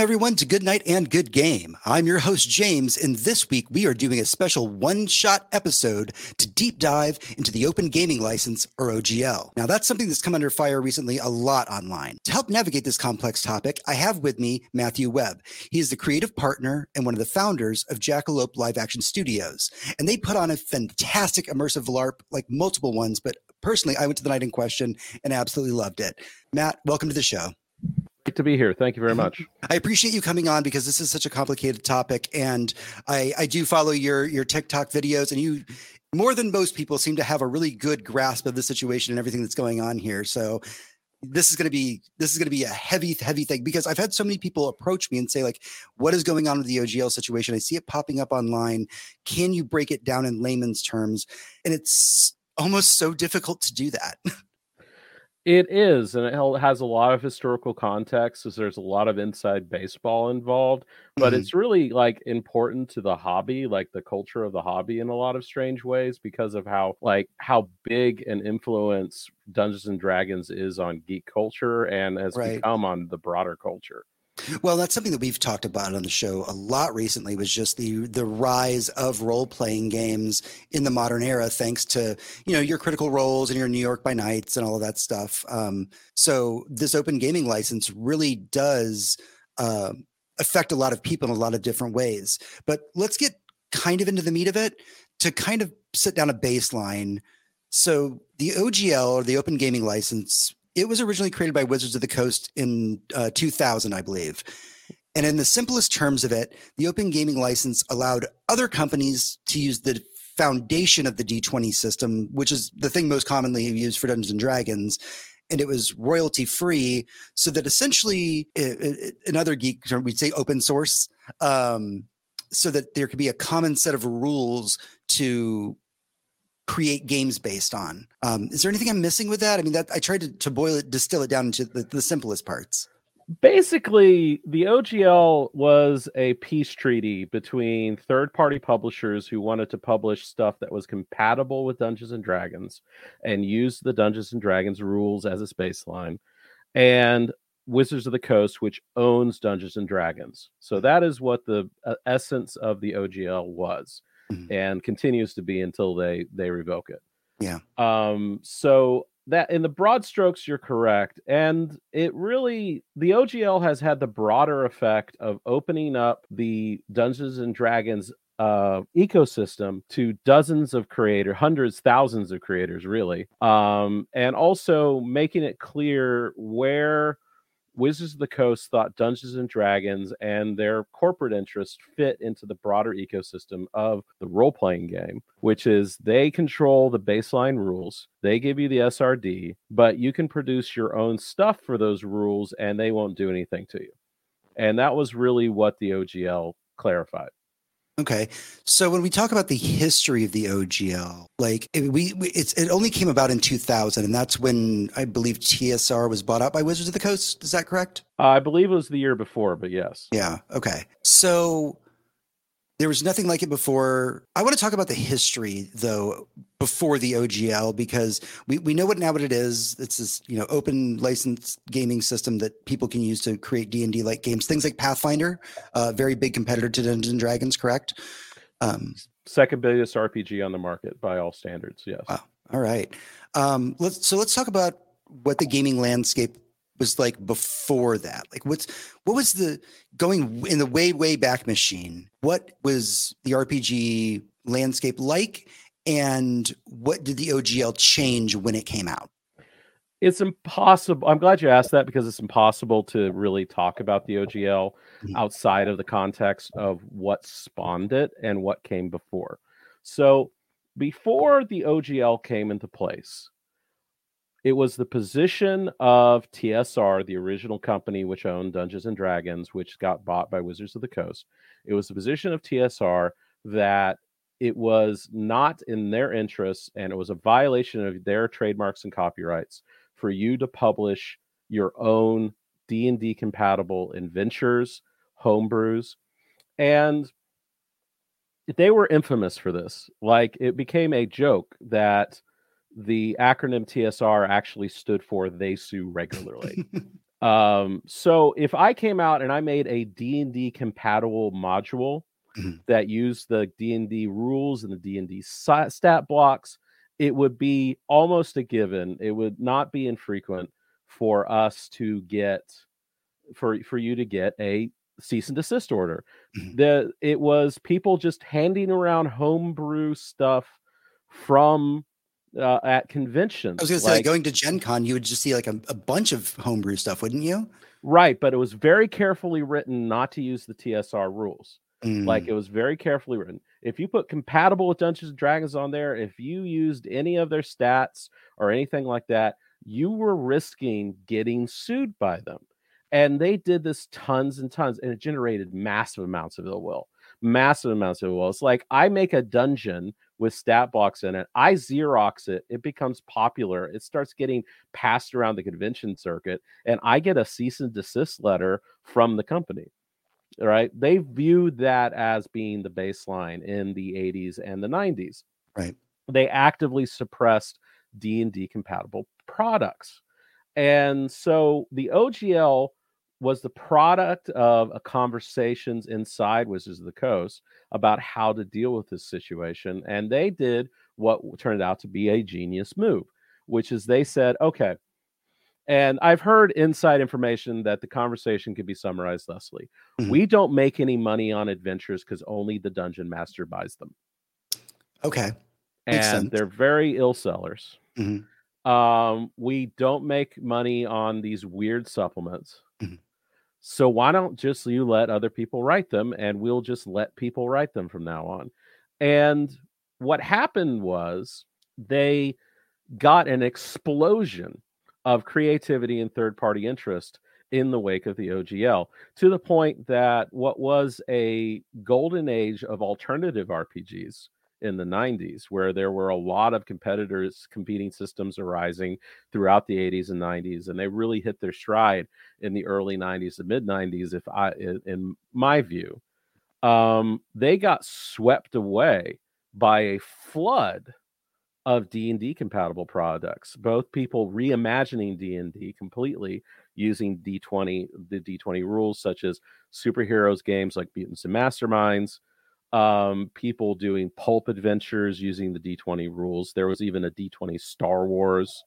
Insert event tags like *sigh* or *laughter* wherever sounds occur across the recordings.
Welcome, everyone, to Good Night and Good Game. I'm your host, James, and this week we are doing a special one shot episode to deep dive into the Open Gaming License, or OGL. Now, that's something that's come under fire recently a lot online. To help navigate this complex topic, I have with me Matthew Webb. He is the creative partner and one of the founders of Jackalope Live Action Studios, and they put on a fantastic immersive LARP, like multiple ones, but personally, I went to the night in question and absolutely loved it. Matt, welcome to the show. Great to be here. Thank you very much. I appreciate you coming on because this is such a complicated topic, and I, I do follow your your TikTok videos, and you more than most people seem to have a really good grasp of the situation and everything that's going on here. So this is going to be this is going to be a heavy heavy thing because I've had so many people approach me and say like what is going on with the OGL situation I see it popping up online can you break it down in layman's terms and it's almost so difficult to do that *laughs* It is, and it has a lot of historical context, as there's a lot of inside baseball involved. But Mhm. it's really like important to the hobby, like the culture of the hobby, in a lot of strange ways, because of how like how big an influence Dungeons and Dragons is on geek culture and has Right. become on the broader culture. Well, that's something that we've talked about on the show a lot recently was just the the rise of role playing games in the modern era, thanks to you know your Critical Roles and your New York by Nights and all of that stuff. Um, so this open gaming license really does uh, affect a lot of people in a lot of different ways. But let's get kind of into the meat of it to kind of sit down a baseline. So the OGL or the Open Gaming License, it was originally created by Wizards of the Coast in uh, 2000, I believe. And in the simplest terms of it, the Open Gaming License allowed other companies to use the foundation of the D20 system, which is the thing most commonly used for Dungeons and Dragons. And it was royalty free, so that essentially, i- i- in other geek term, we'd say open source, um, so that there could be a common set of rules to create games based on. Um, is there anything I'm missing with that? I mean, that I tried to, to boil it, distill it down into the, the simplest parts. Basically, the OGL was a peace treaty between third party publishers who wanted to publish stuff that was compatible with Dungeons and Dragons and use the Dungeons and Dragons rules as its baseline, and Wizards of the Coast, which owns Dungeons and Dragons. So that is what the uh, essence of the OGL was Mhm. and continues to be until they they revoke it. Yeah. Um, so that in the broad strokes, you're correct. And it really, the OGL has had the broader effect of opening up the Dungeons and Dragons uh, ecosystem to dozens of creators, hundreds, thousands of creators, really. Um, and also making it clear where Wizards of the Coast thought Dungeons and Dragons and their corporate interests fit into the broader ecosystem of the role playing game, which is they control the baseline rules. They give you the SRD, but you can produce your own stuff for those rules and they won't do anything to you. And that was really what the OGL clarified. Okay, so when we talk about the history of the OGL, like it, we, we it's it only came about in 2000, and that's when I believe TSR was bought out by Wizards of the Coast. Is that correct? I believe it was the year before, but yes. Yeah. Okay. So there was nothing like it before. I want to talk about the history though before the OGL because we, we know what now what it is. It's this you know open license gaming system that people can use to create D and D like games. Things like Pathfinder, uh, very big competitor to Dungeons and Dragons, correct? Um, Second biggest RPG on the market by all standards. Yes. Wow. All right. Um, let's so let's talk about what the gaming landscape was like before that. Like what's what was the going in the way way back machine? What was the RPG landscape like, and what did the OGL change when it came out? it's impossible. I'm glad you asked that because it's impossible to really talk about the OGL Mhm. outside of the context of what spawned it and what came before. So, before the OGL came into place, it was the position of TSR, the original company which owned Dungeons and Dragons, which got bought by Wizards of the Coast. It was the position of TSR that it was not in their interests and it was a violation of their trademarks and copyrights for you to publish your own D&D compatible adventures, homebrews, and they were infamous for this. Like it became a joke that the acronym TSR actually stood for they sue regularly. *laughs* Um, so if I came out and I made a D&D compatible module Mhm. that used the D&D rules and the D&D stat blocks, it would be almost a given. It would not be infrequent for us to get for for you to get a cease and desist order. Mhm. The it was people just handing around homebrew stuff from uh, at conventions. I was going to say, like, like- going to Gen Con, you would just see like a, a bunch of homebrew stuff, wouldn't you? Right, but it was very carefully written not to use the TSR rules. Like Mm, it was very carefully written. If you put compatible with Dungeons and Dragons on there, if you used any of their stats or anything like that, you were risking getting sued by them. And they did this tons and tons, and it generated massive amounts of ill will. Massive amounts of ill will. It's like I make a dungeon with stat blocks in it, I Xerox it, it becomes popular, it starts getting passed around the convention circuit, and I get a cease and desist letter from the company right? They viewed that as being the baseline in the 80s and the 90s Right. they actively suppressed d&d compatible products. And so the ogl was the product of a conversations inside wizards of the coast about how to deal with this situation and they did what turned out to be a genius move which is they said okay and I've heard inside information that the conversation could be summarized thusly. Mhm. We don't make any money on adventures because only the dungeon master buys them. okay. Makes And sense. they're very ill sellers. Mhm. Um, we don't make money on these weird supplements. Mhm. So why don't just you let other people write them and we'll just let people write them from now on. And what happened was they got an explosion of creativity and third party interest in the wake of the OGL to the point that what was a golden age of alternative RPGs in the 90s, where there were a lot of competitors, competing systems arising throughout the 80s and 90s, and they really hit their stride in the early 90s and mid 90s. If I, in, my view, um, they got swept away by a flood of D&D compatible products both people reimagining D&D completely using D20 the D20 rules such as superheroes games like Mutants and Masterminds um people doing pulp adventures using the D20 rules there was even a D20 Star Wars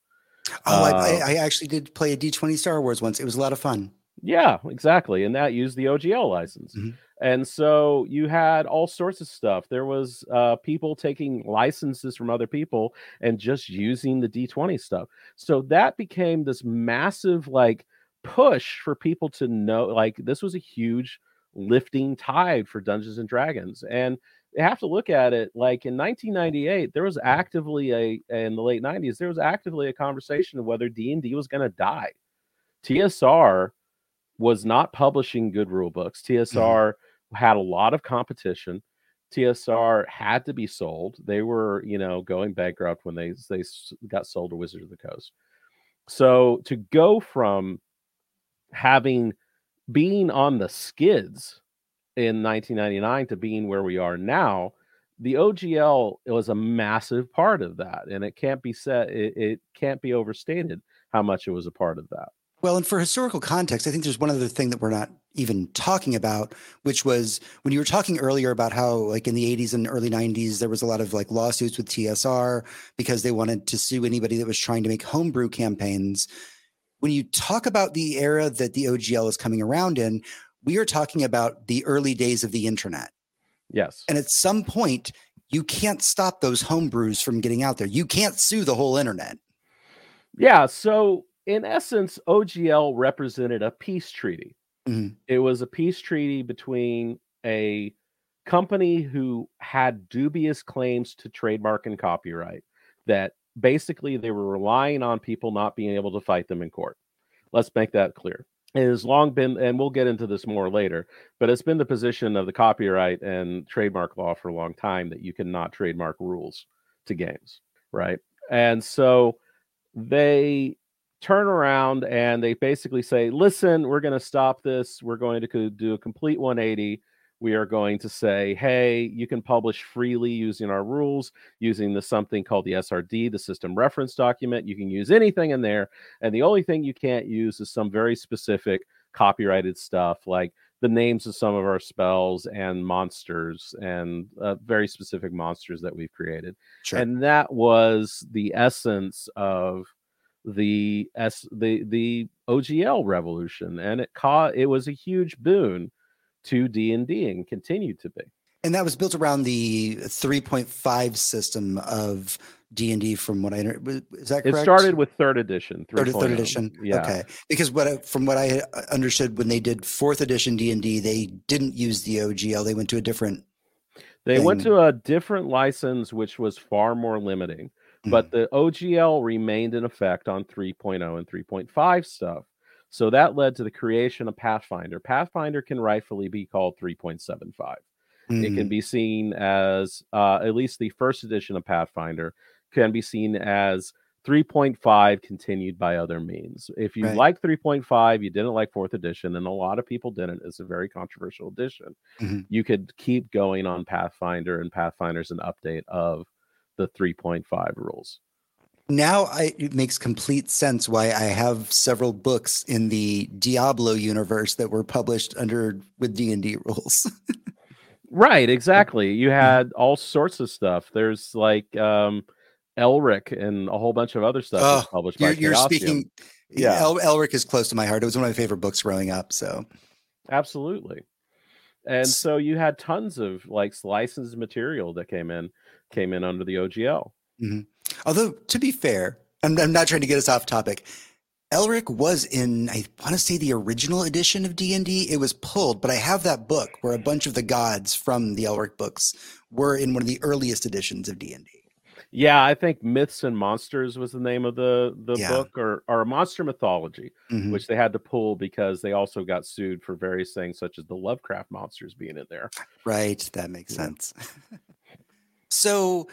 Oh, I, Uh, I, I actually did play a D20 Star Wars once. It was a lot of fun. Yeah, exactly. And that used the OGL license. Mhm. And so you had all sorts of stuff. There was uh, people taking licenses from other people and just using the D20 stuff. So that became this massive like push for people to know like this was a huge lifting tide for Dungeons and Dragons. And you have to look at it like in 1998 there was actively a in the late 90s there was actively a conversation of whether D&D was going to die. TSR was not publishing good rule books. Mm-hmm. TSR had a lot of competition. TSR had to be sold. They were, you know, going bankrupt when they they got sold to Wizards of the Coast. So to go from having being on the skids in 1999 to being where we are now, the OGL was a massive part of that, and it can't be said it, it can't be overstated how much it was a part of that. Well, and for historical context, I think there's one other thing that we're not even talking about, which was when you were talking earlier about how, like in the 80s and early 90s, there was a lot of like lawsuits with TSR because they wanted to sue anybody that was trying to make homebrew campaigns. When you talk about the era that the OGL is coming around in, we are talking about the early days of the internet. Yes. And at some point, you can't stop those homebrews from getting out there. You can't sue the whole internet. Yeah. So, in essence, OGL represented a peace treaty. Mhm. It was a peace treaty between a company who had dubious claims to trademark and copyright that basically they were relying on people not being able to fight them in court. Let's make that clear. It has long been, and we'll get into this more later, but it's been the position of the copyright and trademark law for a long time that you cannot trademark rules to games, right? And so they turn around and they basically say, listen, we're going to stop this. We're going to do a complete 180. We are going to say, hey, you can publish freely using our rules, using the something called the SRD, the system reference document. You can use anything in there. And the only thing you can't use is some very specific copyrighted stuff like the names of some of our spells and monsters and uh, very specific monsters that we've created. Sure. And that was the essence of the S the the OGL revolution and it caught it was a huge boon to D&D and continue to be. And that was built around the 3.5 system of D&D from what I is that correct? It started with 3rd edition, third, third oh. edition. Yeah. Okay. Because what I, from what I understood when they did 4th edition D&D, they didn't use the OGL. They went to a different They thing. went to a different license which was far more limiting. Mm-hmm. But the OGL remained in effect on 3.0 and 3.5 stuff. So that led to the creation of Pathfinder. Pathfinder can rightfully be called 3.75. Mm-hmm. It can mm-hmm. be seen as, uh, at least the first edition of Pathfinder, can be seen as 3.5 continued by other means. If you right. like 3.5, you didn't like fourth edition, and a lot of people didn't. It's a very controversial edition. Mm-hmm. You could keep going on Pathfinder, and Pathfinder's an update of the 3.5 rules now I, it makes complete sense why I have several books in the Diablo universe that were published under with D and D rules. right, exactly. You *laughs* had all sorts of stuff. There's like um, Elric and a whole bunch of other stuff oh, published you're, by You're speaking. Yeah, El- Elric is close to my heart. It was one of my favorite books growing up. So, absolutely. And so you had tons of like licensed material that came in, came in under the OGL. Mm-hmm. Although, to be fair, I'm, I'm not trying to get us off topic. Elric was in, I want to say, the original edition of D and D. It was pulled, but I have that book where a bunch of the gods from the Elric books were in one of the earliest editions of D and D. Yeah, I think Myths and Monsters was the name of the the yeah. book, or or Monster Mythology, mm-hmm. which they had to pull because they also got sued for various things, such as the Lovecraft monsters being in there. Right, that makes yeah. sense. *laughs* so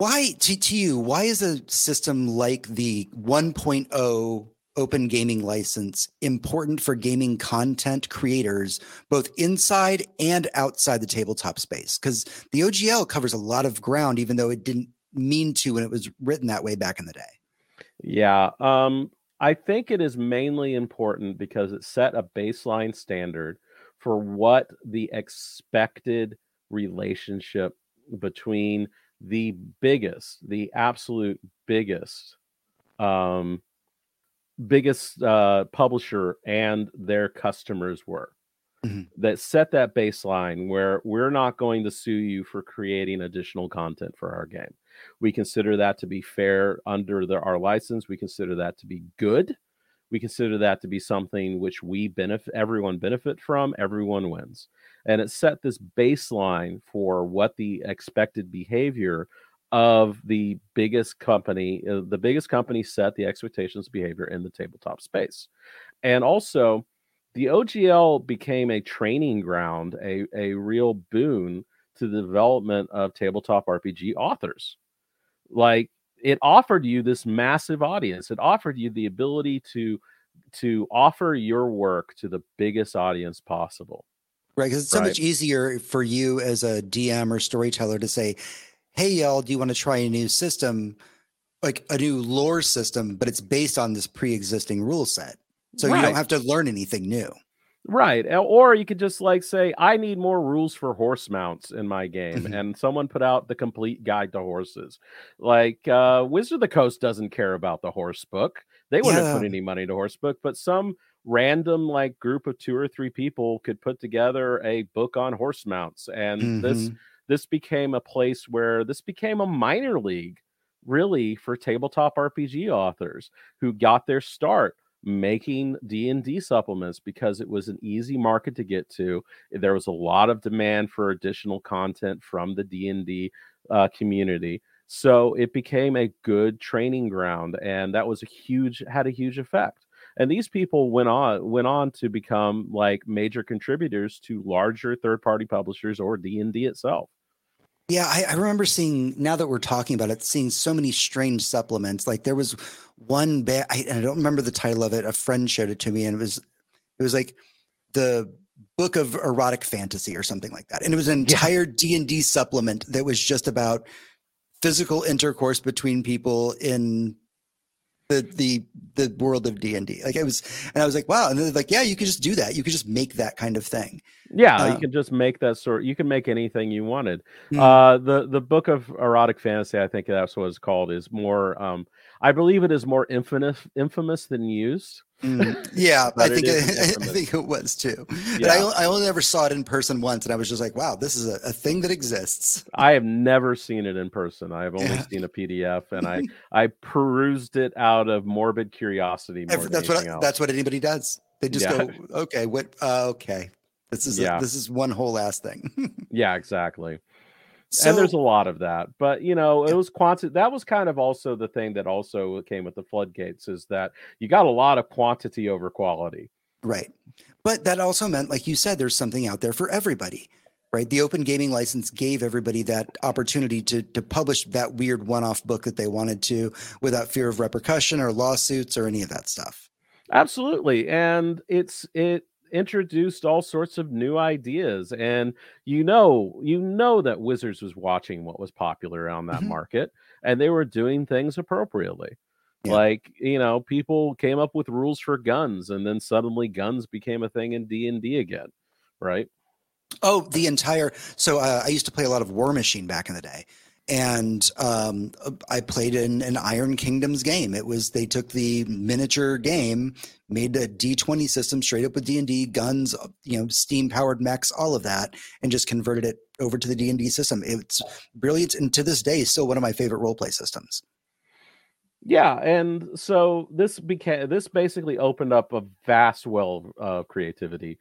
why to, to you why is a system like the 1.0 open gaming license important for gaming content creators both inside and outside the tabletop space? Because the ogl covers a lot of ground even though it didn't mean to when it was written that way back in the day. Yeah um, i think it is mainly important because it set a baseline standard for what the expected relationship between the biggest, the absolute biggest, um, biggest uh, publisher and their customers were. Mm-hmm. That set that baseline where we're not going to sue you for creating additional content for our game. We consider that to be fair under the, our license. We consider that to be good. We consider that to be something which we benefit, everyone benefit from, everyone wins. And it set this baseline for what the expected behavior of the biggest company uh, the biggest company set the expectations behavior in the tabletop space. And also the ogl became a training ground a, a real boon to the development of tabletop rpg authors. Like it offered you this massive audience it offered you the ability to to offer your work to the biggest audience possible right? Because it's so right. much easier for you as a DM or storyteller to say, "Hey, y'all, do you want to try a new system, like a new lore system, but it's based on this pre-existing rule set, so right. you don't have to learn anything new." Right. Or you could just like say, I need more rules for horse mounts in my game. Mm-hmm. And someone put out the complete guide to horses. Like uh Wizard of the Coast doesn't care about the horse book. They wouldn't yeah. put any money to horse book, but some random like group of two or three people could put together a book on horse mounts and mm-hmm. this this became a place where this became a minor league really for tabletop rpg authors who got their start making d&d supplements because it was an easy market to get to. There was a lot of demand for additional content from the d&d uh, community. So it became a good training ground and that was a huge had a huge effect. And these people went on went on to become like major contributors to larger third party publishers or d&d itself yeah I, I, remember seeing now that we're talking about it seeing so many strange supplements. Like there was one ba- I, I don't remember the title of it. A friend showed it to me and it was it was like the book of erotic fantasy or something like that. And it was an entire d&d supplement that was just about physical intercourse between people in the the the world of D&D. Like it was and I was like, wow, and they're like, yeah, you could just do that. You could just make that kind of thing. Yeah, um, you can just make that sort you can make anything you wanted. Mm-hmm. Uh the the book of erotic fantasy, I think that's what it's called, is more um I believe it is more infamous infamous than used. Mm, *laughs* yeah, I think it, *laughs* I think it was too. Yeah. I, I only ever saw it in person once, and I was just like, "Wow, this is a, a thing that exists." I have never seen it in person. I have only yeah. seen a PDF, and I *laughs* I perused it out of morbid curiosity. that's what I, that's what anybody does. They just yeah. go, "Okay, what? Uh, okay, this is yeah. A, this is one whole ass thing." yeah, exactly. So, and there's a lot of that but you know it was quantity that was kind of also the thing that also came with the floodgates is that you got a lot of quantity over quality. Right. But that also meant like you said there's something out there for everybody right? The open gaming license gave everybody that opportunity to to publish that weird one-off book that they wanted to without fear of repercussion or lawsuits or any of that stuff. Absolutely and it's it introduced all sorts of new ideas and you know you know that wizards was watching what was popular on that mm-hmm. market and they were doing things appropriately yeah. like you know people came up with rules for guns and then suddenly guns became a thing in d&d again right oh the entire so uh, i used to play a lot of Warmachine back in the day and um, I played in an Iron Kingdoms game. It was they took the miniature game, made a D twenty system straight up with D and D guns, uh, you know, steam powered mechs, all of that, and just converted it over to the D and D system. It's brilliant, and to this day, still one of my favorite role play systems. Yeah, and so this became this basically opened up a vast well of creativity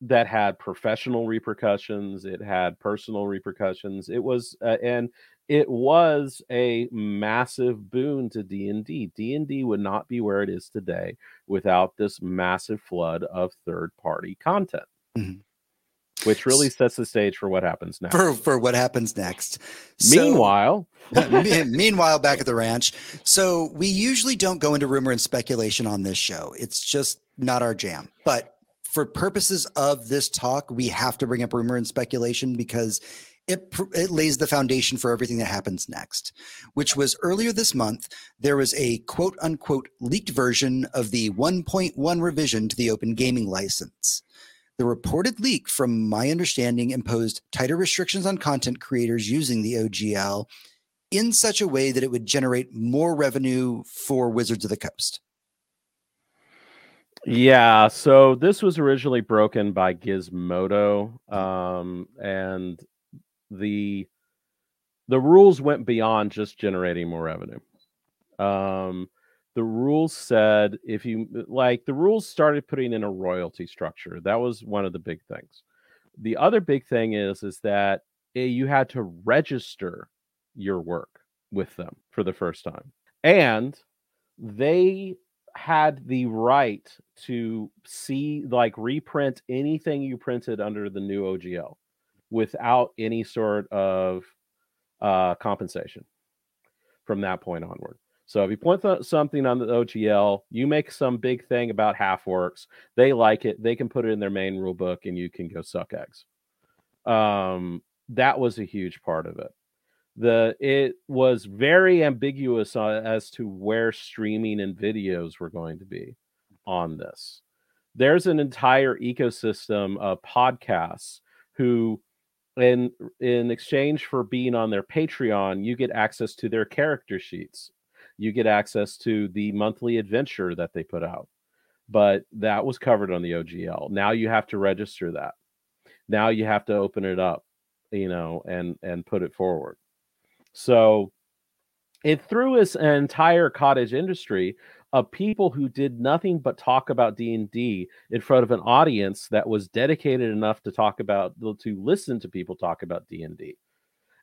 that had professional repercussions it had personal repercussions it was uh, and it was a massive boon to d&d d&d would not be where it is today without this massive flood of third party content. Mm-hmm. which really sets the stage for what happens next. For, for what happens next. So, meanwhile *laughs* meanwhile back at the ranch. So we usually don't go into rumor and speculation on this show. It's just not our jam. But for purposes of this talk, we have to bring up rumor and speculation because it, it lays the foundation for everything that happens next, which was earlier this month. There was a quote unquote leaked version of the 1.1 revision to the open gaming license. The reported leak, from my understanding, imposed tighter restrictions on content creators using the OGL in such a way that it would generate more revenue for Wizards of the Coast. Yeah, so this was originally broken by Gizmodo, um, and the the rules went beyond just generating more revenue. Um, the rules said if you like the rules started putting in a royalty structure. That was one of the big things. The other big thing is is that eh, you had to register your work with them for the first time, and they had the right to see like reprint anything you printed under the new OGL without any sort of uh, compensation from that point onward. So if you point th- something on the OGL, you make some big thing about half-orcs, they like it, they can put it in their main rule book and you can go suck eggs. Um, that was a huge part of it the it was very ambiguous uh, as to where streaming and videos were going to be on this. There's an entire ecosystem of podcasts who in in exchange for being on their patreon you get access to their character sheets. You get access to the monthly adventure that they put out. But that was covered on the ogl now you have to register that. Now you have to open it up you know and and put it forward so it threw us an entire cottage industry of people who did nothing but talk about D&D in front of an audience that was dedicated enough to talk about to listen to people talk about D&D.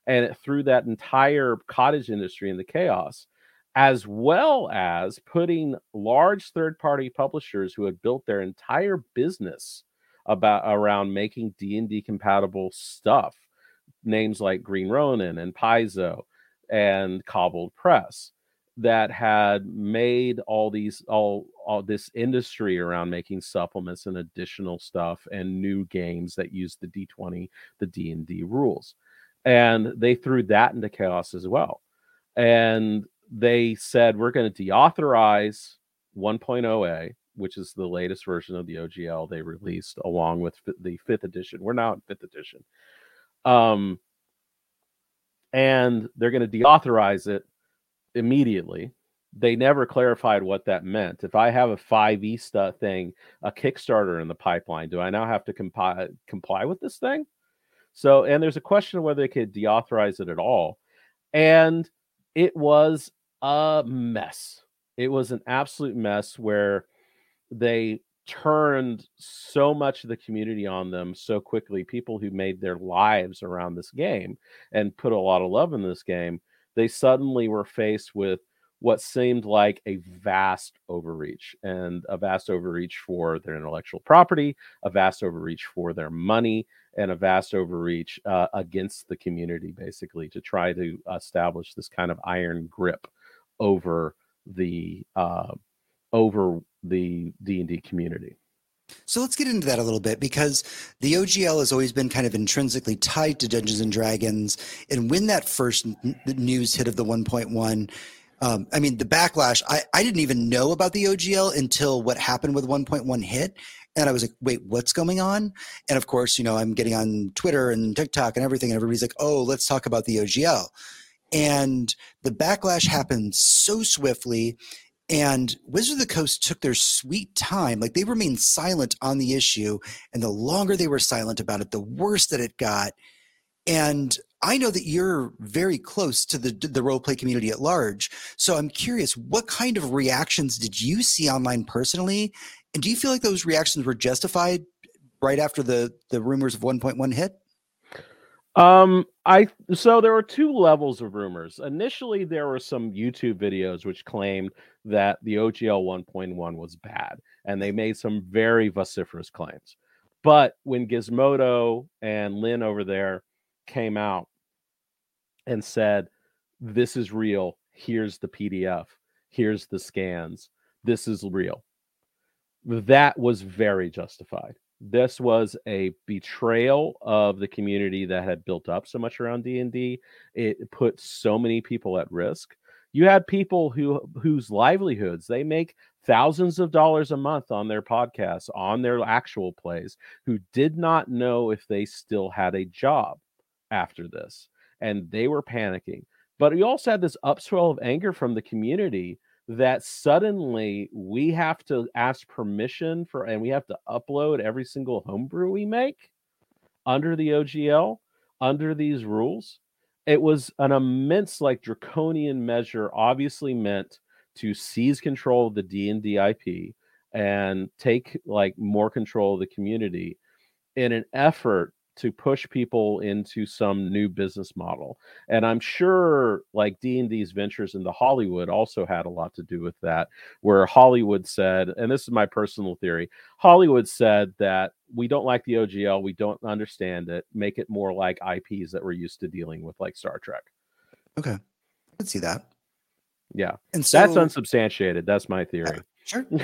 And it threw that entire cottage industry in the chaos as well as putting large third-party publishers who had built their entire business about around making D&D compatible stuff names like Green Ronin and Paizo and Kobold Press that had made all these all all this industry around making supplements and additional stuff and new games that use the D20 the D&D rules. And they threw that into chaos as well. And they said we're going to deauthorize 1.0a which is the latest version of the OGL they released along with the 5th edition. We're now in 5th edition um and they're going to deauthorize it immediately. They never clarified what that meant. If I have a 5e stu- thing, a Kickstarter in the pipeline, do I now have to comply comply with this thing? So, and there's a question of whether they could deauthorize it at all. And it was a mess. It was an absolute mess where they turned so much of the community on them so quickly. People who made their lives around this game and put a lot of love in this game they suddenly were faced with what seemed like a vast overreach and a vast overreach for their intellectual property, a vast overreach for their money, and a vast overreach uh, against the community, basically, to try to establish this kind of iron grip over the uh, over the D and D community. So let's get into that a little bit because the OGL has always been kind of intrinsically tied to Dungeons and Dragons. And when that first n- news hit of the 1.1, um, I mean, the backlash, I, I didn't even know about the OGL until what happened with 1.1 hit. And I was like, wait, what's going on? And of course, you know, I'm getting on Twitter and TikTok and everything, and everybody's like, oh, let's talk about the OGL. And the backlash happened so swiftly and Wizard of the Coast took their sweet time. Like they remained silent on the issue. And the longer they were silent about it, the worse that it got. And I know that you're very close to the the role play community at large. So I'm curious, what kind of reactions did you see online personally? And do you feel like those reactions were justified right after the the rumors of 1.1 hit? Um, I so there were two levels of rumors. Initially, there were some YouTube videos which claimed that the OGL 1.1 was bad, and they made some very vociferous claims. But when Gizmodo and Lynn over there came out and said, "This is real. Here's the PDF. Here's the scans. This is real," that was very justified this was a betrayal of the community that had built up so much around D&D. It put so many people at risk. You had people who whose livelihoods they make thousands of dollars a month on their podcasts, on their actual plays, who did not know if they still had a job after this. And they were panicking. But you also had this upswell of anger from the community that suddenly we have to ask permission for and we have to upload every single homebrew we make under the OGL under these rules. It was an immense like draconian measure obviously meant to seize control of the D&D IP and take like more control of the community in an effort to push people into some new business model and i'm sure like d&d's ventures into hollywood also had a lot to do with that where hollywood said and this is my personal theory hollywood said that we don't like the ogl we don't understand it make it more like ips that we're used to dealing with like star trek. Okay. I see that. Yeah. And so, that's unsubstantiated that's my theory. sure. *laughs*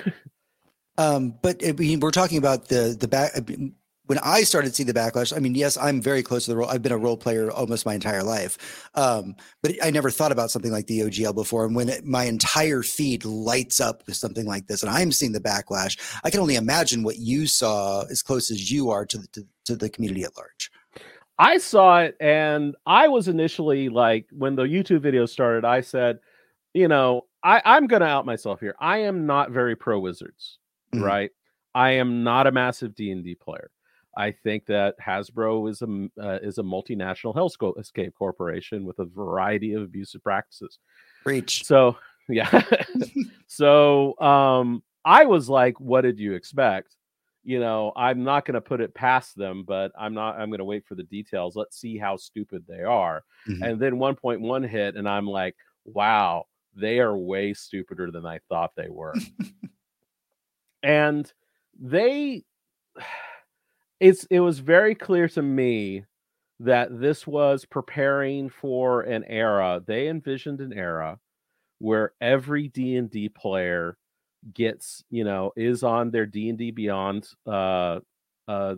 Um, but I mean, we're talking about the the back when I started seeing the backlash, I mean, yes, I'm very close to the role. I've been a role player almost my entire life, um, but I never thought about something like the OGL before. And when it, my entire feed lights up with something like this, and I'm seeing the backlash, I can only imagine what you saw as close as you are to the, to, to the community at large. I saw it, and I was initially like, when the YouTube video started, I said, you know, I, I'm going to out myself here. I am not very pro Wizards, mm-hmm. right? I am not a massive D and D player. I think that Hasbro is a uh, is a multinational hellscape corporation with a variety of abusive practices. Preach. So *laughs* yeah, *laughs* so um, I was like, "What did you expect?" You know, I'm not going to put it past them, but I'm not. I'm going to wait for the details. Let's see how stupid they are. Mm-hmm. And then 1.1 hit, and I'm like, "Wow, they are way stupider than I thought they were." *laughs* and they it's it was very clear to me that this was preparing for an era. They envisioned an era where every D&D player gets, you know, is on their D&D Beyond uh uh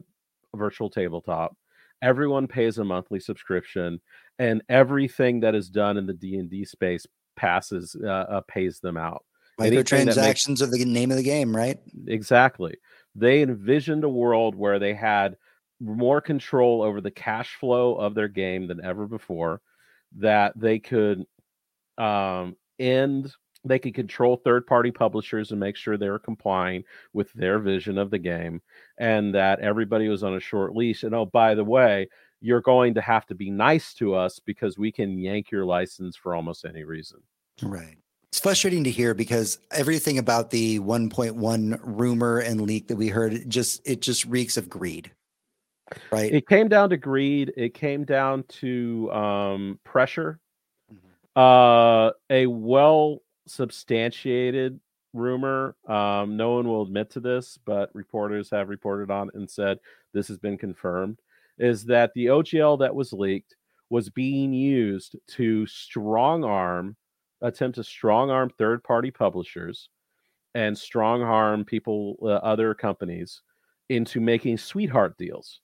virtual tabletop. Everyone pays a monthly subscription and everything that is done in the D&D space passes uh, uh pays them out. Microtransactions makes... are the name of the game, right? Exactly. They envisioned a world where they had more control over the cash flow of their game than ever before, that they could um, end they could control third party publishers and make sure they were complying with their vision of the game and that everybody was on a short leash and oh by the way you're going to have to be nice to us because we can yank your license for almost any reason. Right it's frustrating to hear because everything about the 1.1 rumor and leak that we heard it just it just reeks of greed right? It came down to greed. It came down to um, pressure. Mm-hmm. uh, a well substantiated rumor um, no one will admit to this but reporters have reported on and said this has been confirmed is that the ogl that was leaked was being used to strong arm attempt to strong arm third party publishers and strong arm people uh, other companies into making sweetheart deals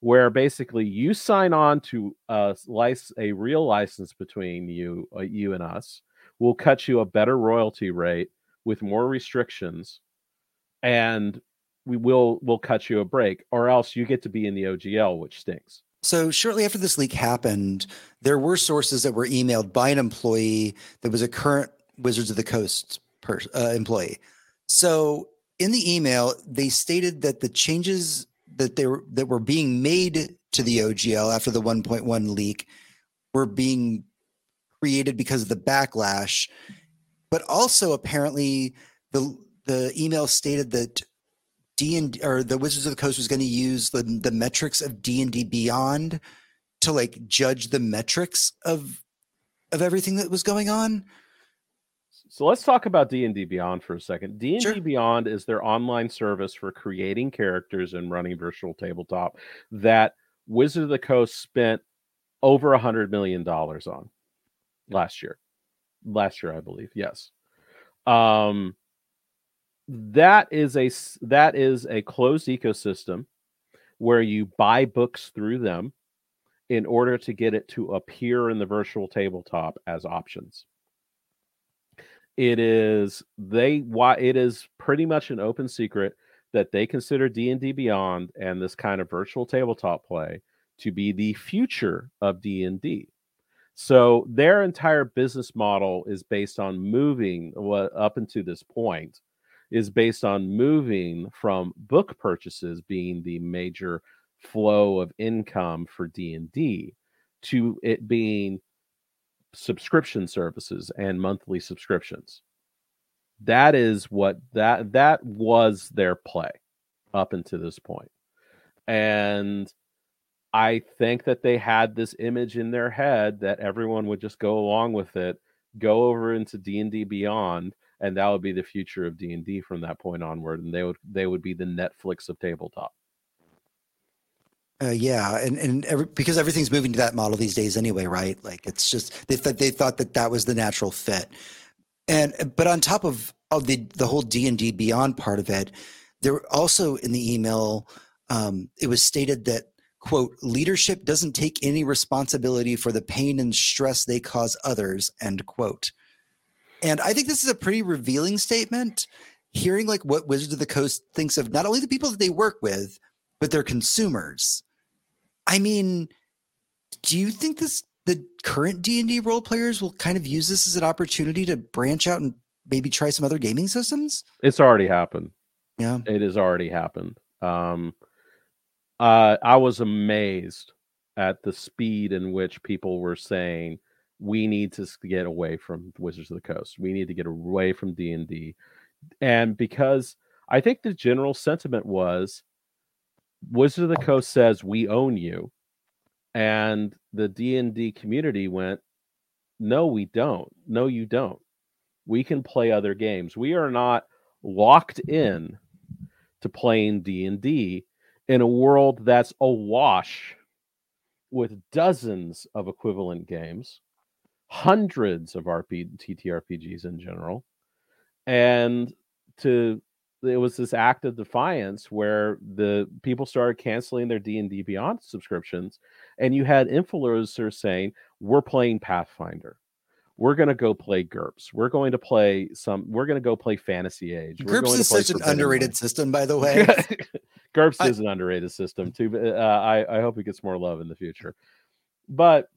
where basically you sign on to a, license, a real license between you, uh, you and us. We'll cut you a better royalty rate with more restrictions, and we will will cut you a break, or else you get to be in the OGL, which stinks. So shortly after this leak happened, there were sources that were emailed by an employee that was a current Wizards of the Coast per, uh, employee. So in the email, they stated that the changes that they were that were being made to the OGL after the 1.1 leak were being created because of the backlash, but also apparently the the email stated that D and or the Wizards of the Coast was going to use the the metrics of D and D Beyond to like judge the metrics of of everything that was going on. So let's talk about D&D Beyond for a second. D&D sure. Beyond is their online service for creating characters and running virtual tabletop that Wizard of the Coast spent over a hundred million dollars on last year. Last year, I believe. Yes. Um, that is a that is a closed ecosystem where you buy books through them in order to get it to appear in the virtual tabletop as options it is they why it is pretty much an open secret that they consider D&D Beyond and this kind of virtual tabletop play to be the future of D&D. So their entire business model is based on moving up until this point is based on moving from book purchases being the major flow of income for D&D to it being subscription services and monthly subscriptions. That is what that that was their play up until this point. And I think that they had this image in their head that everyone would just go along with it, go over into D&D Beyond and that would be the future of D&D from that point onward and they would they would be the Netflix of tabletop. Uh, yeah, and and every, because everything's moving to that model these days anyway, right? Like it's just they thought they thought that that was the natural fit, and but on top of of the the whole D and D Beyond part of it, there also in the email um, it was stated that quote leadership doesn't take any responsibility for the pain and stress they cause others end quote, and I think this is a pretty revealing statement. Hearing like what Wizards of the Coast thinks of not only the people that they work with, but their consumers I mean, do you think this the current D and D role players will kind of use this as an opportunity to branch out and maybe try some other gaming systems? It's already happened. Yeah, it has already happened. Um, uh, I was amazed at the speed in which people were saying we need to get away from Wizards of the Coast. We need to get away from D and D, and because I think the general sentiment was Wizards of the Coast says we own you, and the D and D community went, no, we don't. No, you don't. We can play other games. We are not locked in to playing D and D in a world that's awash with dozens of equivalent games hundreds of RP TTRPGs in general, and to it was this act of defiance where the people started canceling their D&D Beyond subscriptions and you had influencers saying we're playing Pathfinder. We're going to go play GURPS. We're going to play some we're going to go play Fantasy Age. We're GURPS is such an underrated system by the *laughs* way. GURPS I, is an underrated system too. Uh, I I hope it gets more love in the future. But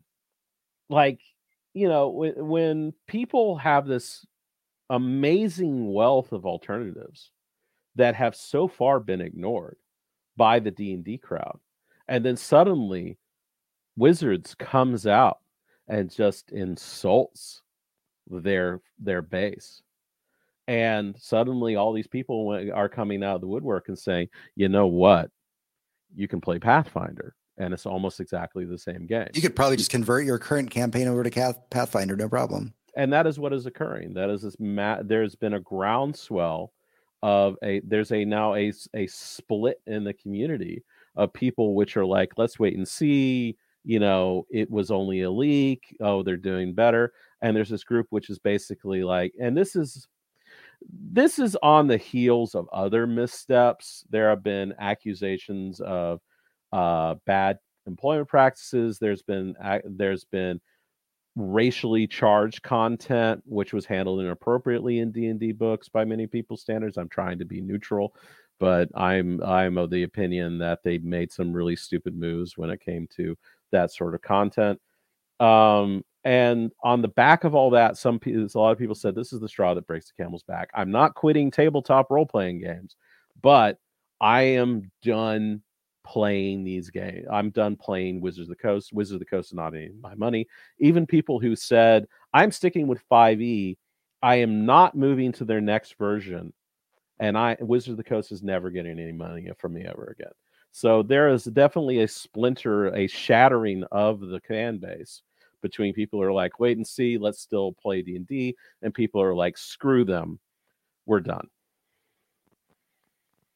like, you know, when, people have this amazing wealth of alternatives that have so far been ignored by the D&D crowd. And then suddenly Wizards comes out and just insults their their base. And suddenly all these people are coming out of the woodwork and saying, "You know what? You can play Pathfinder." And it's almost exactly the same game. You could probably just convert your current campaign over to Pathfinder, no problem. And that is what is occurring. That is this ma- there's been a groundswell of a there's a now a, a split in the community of people which are like let's wait and see you know it was only a leak oh they're doing better and there's this group which is basically like and this is this is on the heels of other missteps there have been accusations of uh bad employment practices there's been there's been racially charged content which was handled inappropriately in d&d books by many people's standards. I'm trying to be neutral but i'm i'm of the opinion that they made some really stupid moves when it came to that sort of content. Um, and on the back of all that some people a lot of people said this is the straw that breaks the camel's back. I'm not quitting tabletop role-playing games but i am done playing these games. I'm done playing Wizards of the Coast. Wizards of the Coast is not any my money. Even people who said, I'm sticking with 5e, I am not moving to their next version. And I Wizards of the Coast is never getting any money from me ever again. So there is definitely a splinter, a shattering of the fan base between people who are like, wait and see, let's still play D&D, and people are like, screw them, we're done.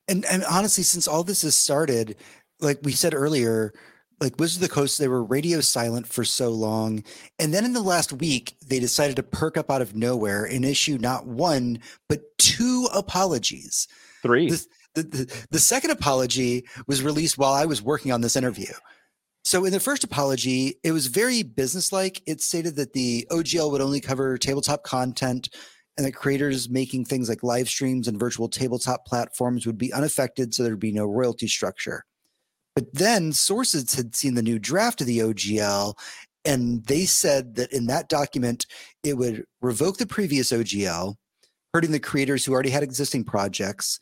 And and honestly, since all this has started, like we said earlier, like Wizards of the Coast, they were radio silent for so long. And then in the last week, they decided to perk up out of nowhere and issue not one, but two apologies. Three. The, the, the, the second apology was released while I was working on this interview. So in the first apology, it was very businesslike. It stated that the OGL would only cover tabletop content and that creators making things like live streams and virtual tabletop platforms would be unaffected, so there'd be no royalty structure. But then sources had seen the new draft of the OGL, and they said that in that document, it would revoke the previous OGL, hurting the creators who already had existing projects,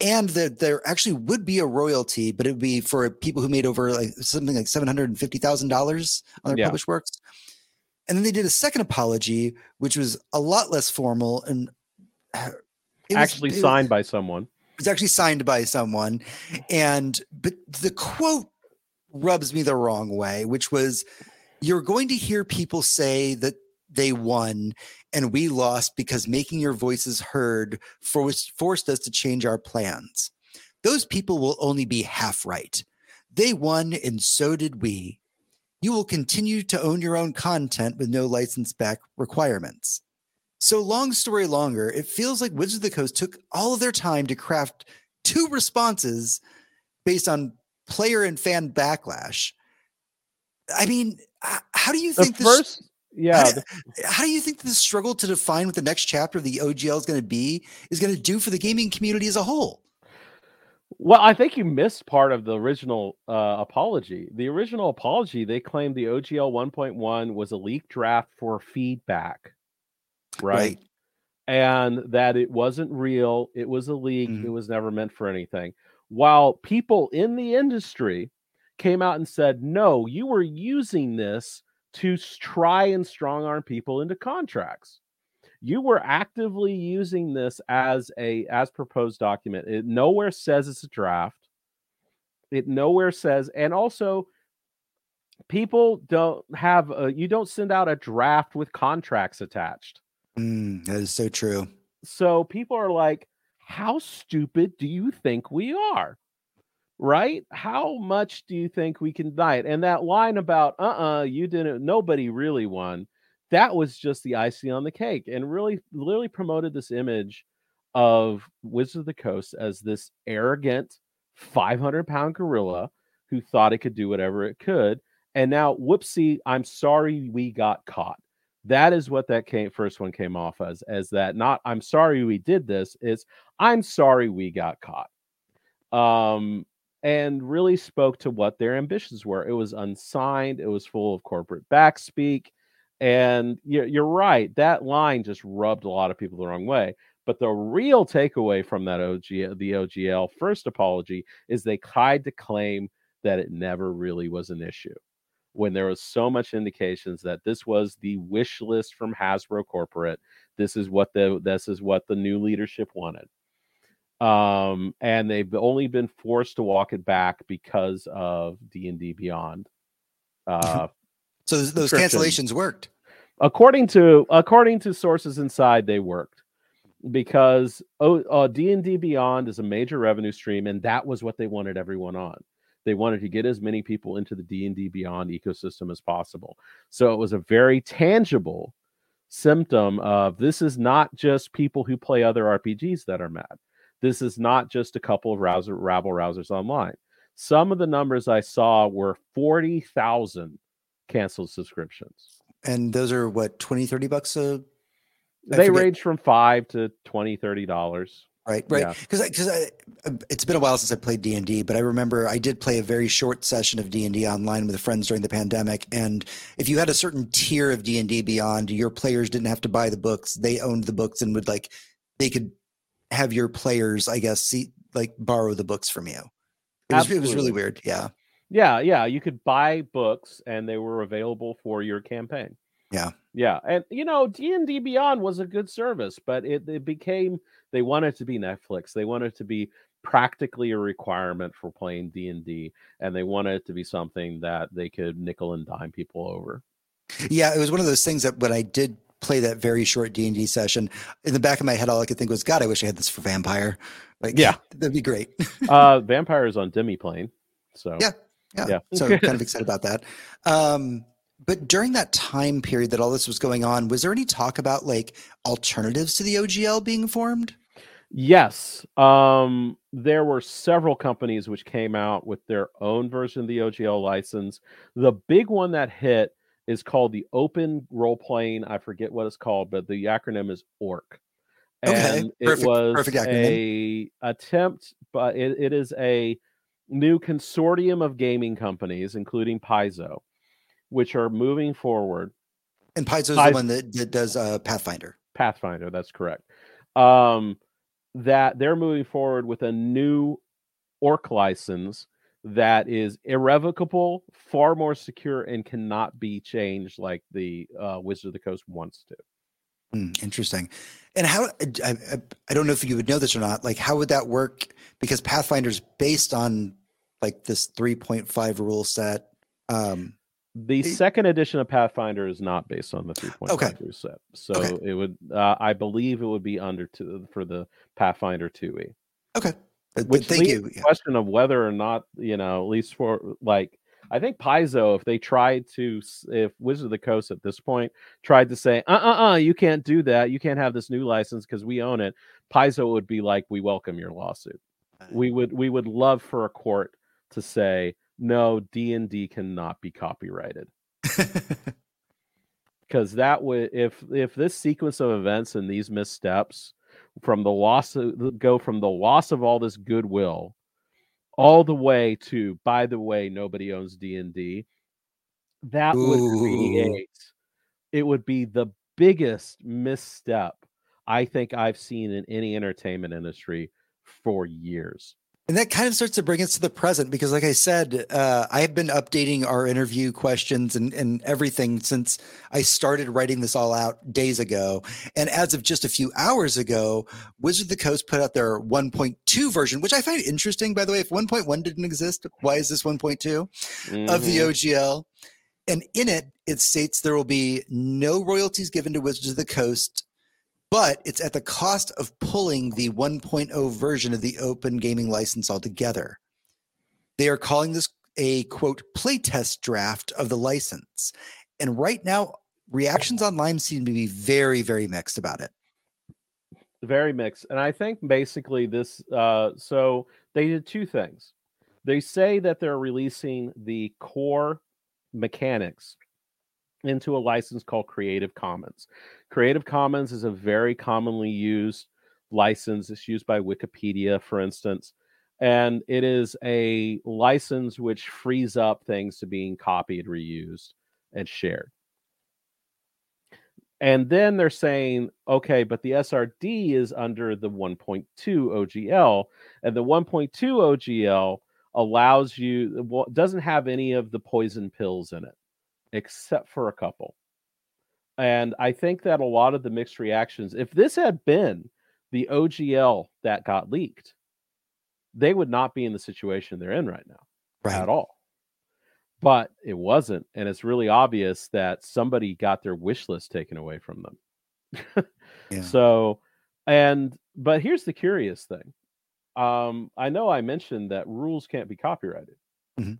and that there actually would be a royalty, but it would be for people who made over like something like seven hundred and fifty thousand dollars on their yeah. published works. And then they did a second apology, which was a lot less formal and uh, actually was, signed by someone was actually signed by someone. And but the quote rubs me the wrong way, which was you're going to hear people say that they won and we lost because making your voices heard forced, forced us to change our plans. Those people will only be half right. They won and so did we. You will continue to own your own content with no license back requirements. So, long story longer, it feels like Wizards of the Coast took all of their time to craft two responses based on player and fan backlash. I mean, how do you think the first? This, yeah. How do, how do, you think the struggle to define what the next chapter of the OGL is going to be is going to do for the gaming community as a whole? Well, I think you missed part of the original uh, apology. The original apology, they claimed the OGL 1.1 was a leak draft for feedback right? right? And that it wasn't real, it was a leak, mm-hmm. it was never meant for anything. While people in the industry came out and said, no, you were using this to try and strong arm people into contracts. You were actively using this as a as proposed document. It nowhere says it's a draft. It nowhere says, and also people don't have a, you don't send out a draft with contracts attached. Mm, that is so true. So people are like, how stupid do you think we are? Right? How much do you think we can it? And that line about, uh uh-uh, uh, you didn't, nobody really won. that was just the icing on the cake and really literally promoted this image of Wizard of the Coast as this arrogant 500 pound gorilla who thought it could do whatever it could. And now, whoopsie, I'm sorry we got caught. That is what that came first one came off as, as that not I'm sorry we did this, is I'm sorry we got caught. Um, and really spoke to what their ambitions were. It was unsigned, it was full of corporate backspeak. And you're, you're right, that line just rubbed a lot of people the wrong way. But the real takeaway from that OG, the OGL first apology is they tried to claim that it never really was an issue when there was so much indications that this was the wish list from Hasbro corporate. This is what the this is what the new leadership wanted. Um, and they've only been forced to walk it back because of D and D Beyond. Uh, so those, those cancellations worked. According to according to sources inside, they worked because oh, uh, D and D Beyond is a major revenue stream, and that was what they wanted everyone on. They wanted to get as many people into the D&D Beyond ecosystem as possible. So it was a very tangible symptom of this is not just people who play other RPGs that are mad. This is not just a couple of rouser, rabble rousers online. Some of the numbers I saw were 40,000 canceled subscriptions. And those are what 20 30 bucks a I they forget. range from 5 to 20 30 dollars right right. Because yeah. because uh, it's been a while since i played d&d but i remember i did play a very short session of d&d online with friends during the pandemic and if you had a certain tier of d&d beyond your players didn't have to buy the books. They owned the books and would like they could have your players i guess see like borrow the books from you. It was, it was really weird yeah. Yeah yeah you could buy books and they were available for your campaign. Yeah yeah and you know d&d beyond was a good service but it, it became they wanted to be Netflix. They wanted to be practically a requirement for playing D&D and they wanted it to be something that they could nickel and dime people over. Yeah, it was one of those things that when I did play that very short D&D session, in the back of my head all I could think was god, I wish I had this for Vampire. Like yeah, *laughs* that'd be great. uh Vampire is on Demiplane. So Yeah. Yeah. yeah. so kind of *laughs* excited about that. Um but during that time period that all this was going on, was there any talk about like alternatives to the OGL being formed? Yes. Um, there were several companies which came out with their own version of the OGL license. The big one that hit is called the Open Role Playing. I forget what it's called, but the acronym is ORC. And okay. Perfect. it was Perfect a attempt, but it, it is a new consortium of gaming companies, including Paizo, which are moving forward. And Paizo is Paizo, the one that, that does uh, Pathfinder. Pathfinder, that's correct. Um, that they're moving forward with a new orc license that is irrevocable, far more secure, and cannot be changed like the uh, Wizard of the Coast wants to. Mm, interesting. And how I, I, I don't know if you would know this or not. Like, how would that work? Because Pathfinder's based on like this 3.5 rule set. Um, the second edition of Pathfinder is not based on the 3.5 okay. set, so okay. it would, uh, I believe, it would be under two for the Pathfinder 2e. Okay, which thank you. Yeah. Question of whether or not you know, at least for like, I think Paizo, if they tried to, if Wizard of the Coast at this point tried to say, uh, uh, uh, you can't do that, you can't have this new license because we own it, Paizo would be like, we welcome your lawsuit. We would, we would love for a court to say no d&d cannot be copyrighted *laughs* because that would if if this sequence of events and these missteps from the loss of go from the loss of all this goodwill all the way to by the way nobody owns d&d that Ooh. would create it would be the biggest misstep i think i've seen in any entertainment industry for years and that kind of starts to bring us to the present because, like I said, uh, I have been updating our interview questions and, and everything since I started writing this all out days ago. And as of just a few hours ago, Wizard of the Coast put out their 1.2 version, which I find interesting, by the way. If 1.1 didn't exist, why is this 1.2 mm-hmm. of the mm-hmm. OGL? And in it, it states there will be no royalties given to Wizards of the Coast but it's at the cost of pulling the 1.0 version of the open gaming license altogether. They are calling this a quote playtest draft of the license. And right now, reactions online seem to be very, very mixed about it. Very mixed. And I think basically this uh so they did two things. They say that they're releasing the core mechanics into a license called Creative Commons. Creative Commons is a very commonly used license. It's used by Wikipedia, for instance. And it is a license which frees up things to being copied, reused, and shared. And then they're saying, okay, but the SRD is under the 1.2 OGL, and the 1.2 OGL allows you doesn't have any of the poison pills in it except for a couple and i think that a lot of the mixed reactions if this had been the ogl that got leaked they would not be in the situation they're in right now right. at all but it wasn't and it's really obvious that somebody got their wish list taken away from them *laughs* yeah. so and but here's the curious thing um, I know I mentioned that rules can't be copyrighted. Mm-hmm.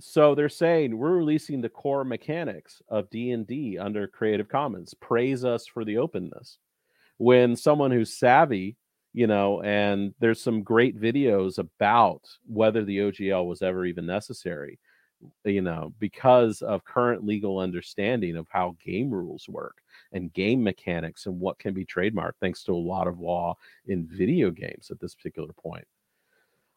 So they're saying we're releasing the core mechanics of D and D under Creative Commons. Praise us for the openness. When someone who's savvy, you know, and there's some great videos about whether the OGL was ever even necessary, you know, because of current legal understanding of how game rules work and game mechanics and what can be trademarked thanks to a lot of law in video games at this particular point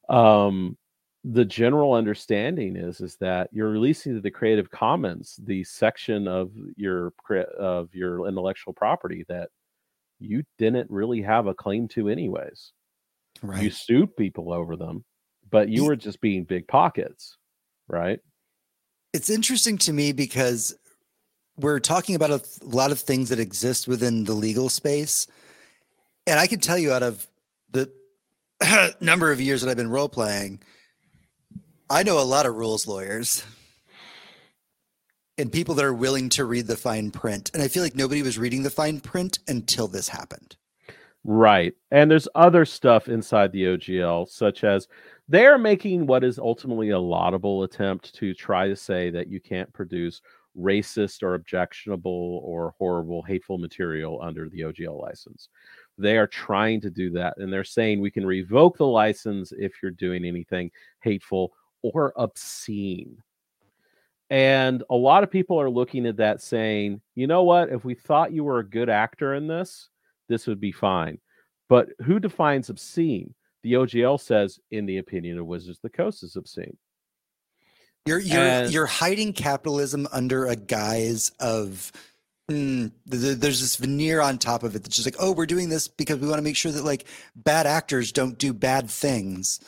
um the general understanding is is that you're releasing to the creative commons the section of your of your intellectual property that you didn't really have a claim to anyways right you sued people over them but you were just being big pockets right it's interesting to me because we're talking about a, lot of things that exist within the legal space. And I can tell you out of the *clears throat* number of years that I've been role playing, I know a lot of rules lawyers and people that are willing to read the fine print. And I feel like nobody was reading the fine print until this happened. Right. And there's other stuff inside the OGL, such as they're making what is ultimately a laudable attempt to try to say that you can't produce racist or objectionable or horrible, hateful material under the OGL license. They are trying to do that. And they're saying we can revoke the license if you're doing anything hateful or obscene. And a lot of people are looking at that saying, you know what? If we thought you were a good actor in this, this would be fine. But who defines obscene? The OGL says, in the opinion of Wizards of the Coast, is obscene. You're you're and, you're hiding capitalism under a guise of mm, there's this veneer on top of it that's just like, oh, we're doing this because we want to make sure that like bad actors don't do bad things.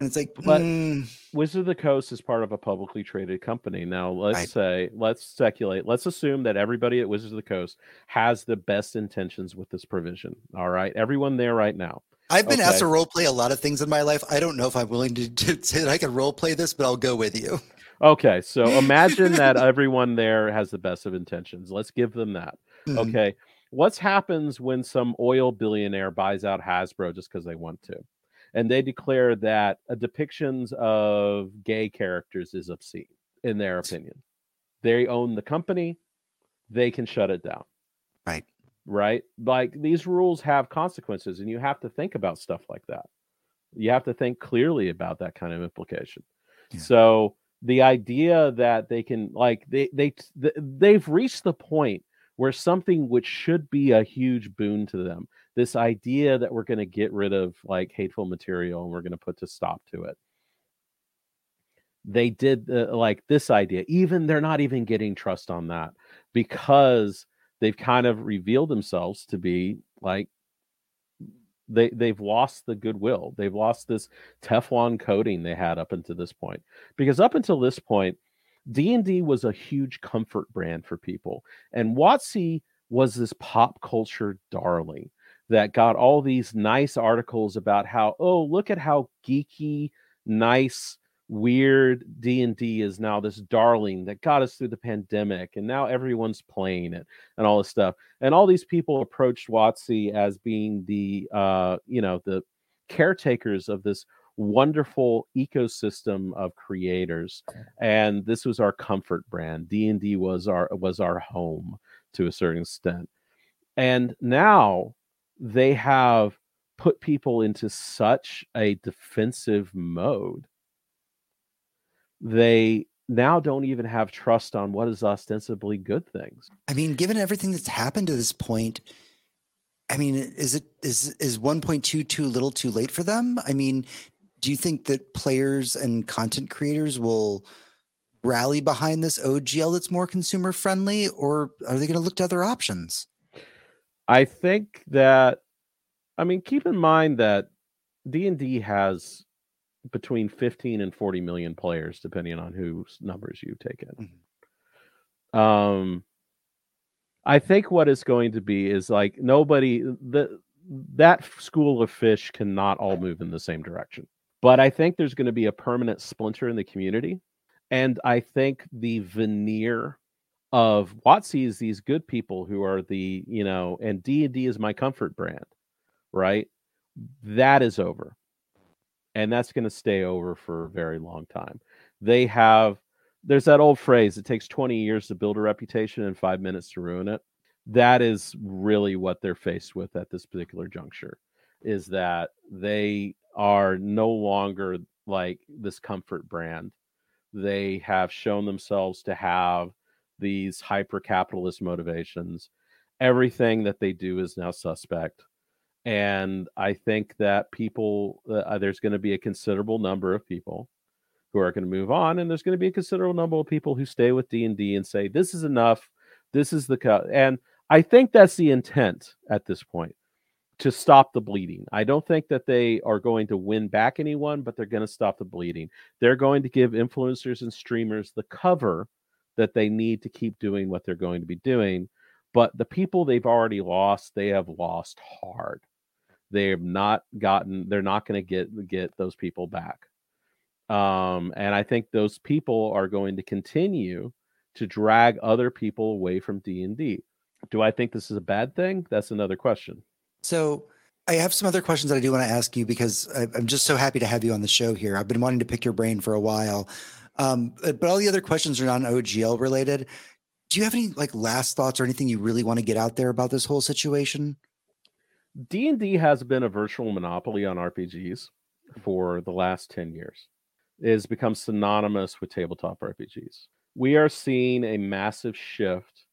And it's like, but mm. Wizard of the Coast is part of a publicly traded company. Now, let's right. say, let's speculate, let's assume that everybody at Wizards of the Coast has the best intentions with this provision. All right, everyone there right now. I've been okay. asked to role play a lot of things in my life. I don't know if I'm willing to, to say that I can role play this, but I'll go with you. Okay, so imagine that *laughs* everyone there has the best of intentions. Let's give them that. Mm-hmm. Okay, what happens when some oil billionaire buys out Hasbro just because they want to? And they declare that a depictions of gay characters is obscene, in their opinion. They own the company, they can shut it down. Right right? Like these rules have consequences, and you have to think about stuff like that. You have to think clearly about that kind of implication. Yeah. So the idea that they can like they they they've reached the point where something which should be a huge boon to them this idea that we're going to get rid of like hateful material and we're going to put to stop to it they did uh, like this idea even they're not even getting trust on that because they've kind of revealed themselves to be like they they've lost the goodwill. They've lost this Teflon coating they had up until this point. Because up until this point, D&D was a huge comfort brand for people. And WotC was this pop culture darling that got all these nice articles about how, oh, look at how geeky, nice, weird d&d is now this darling that got us through the pandemic and now everyone's playing it and all this stuff and all these people approached WotC as being the uh you know the caretakers of this wonderful ecosystem of creators and this was our comfort brand. D&d was our was our home to a certain extent and now they have put people into such a defensive mode. They now don't even have trust on what is ostensibly good things. I mean given everything that's happened to this point i mean is it is is 1.2 too little too late for them? I mean do you think that players and content creators will rally behind this OGL that's more consumer friendly, or are they going to look to other options? I think that, I mean, keep in mind that D and D has between 15 and 40 million players, depending on whose numbers you take in. Mm-hmm. Um, I think what is going to be is like nobody the that school of fish cannot all move in the same direction. But I think there's going to be a permanent splinter in the community. And I think the veneer of WotC is these good people who are the, you know, and D&D is my comfort brand, right? That is over. And that's going to stay over for a very long time. They have there's that old phrase it takes 20 years to build a reputation and 5 minutes to ruin it. That is really what they're faced with at this particular juncture is that they are no longer like this comfort brand. They have shown themselves to have these hyper capitalist motivations. Everything that they do is now suspect. And I think that people, uh, there's going to be a considerable number of people who are going to move on, and there's going to be a considerable number of people who stay with D and D and say, "This is enough. This is the cut." And I think that's the intent at this point to stop the bleeding. I don't think that they are going to win back anyone, but they're going to stop the bleeding. They're going to give influencers and streamers the cover that they need to keep doing what they're going to be doing. But the people they've already lost, they have lost hard. They have not gotten. They're not going to get get those people back. Um, and I think those people are going to continue to drag other people away from D and D. Do I think this is a bad thing? That's another question. So I have some other questions that I do want to ask you because I, am just so happy to have you on the show here. I've been wanting to pick your brain for a while. Um, but, but all the other questions are non OGL related. Do you have any like last thoughts or anything you really want to get out there about this whole situation? D and D has been a virtual monopoly on RPGs for the last ten years. It has become synonymous with tabletop RPGs. We are seeing a massive shift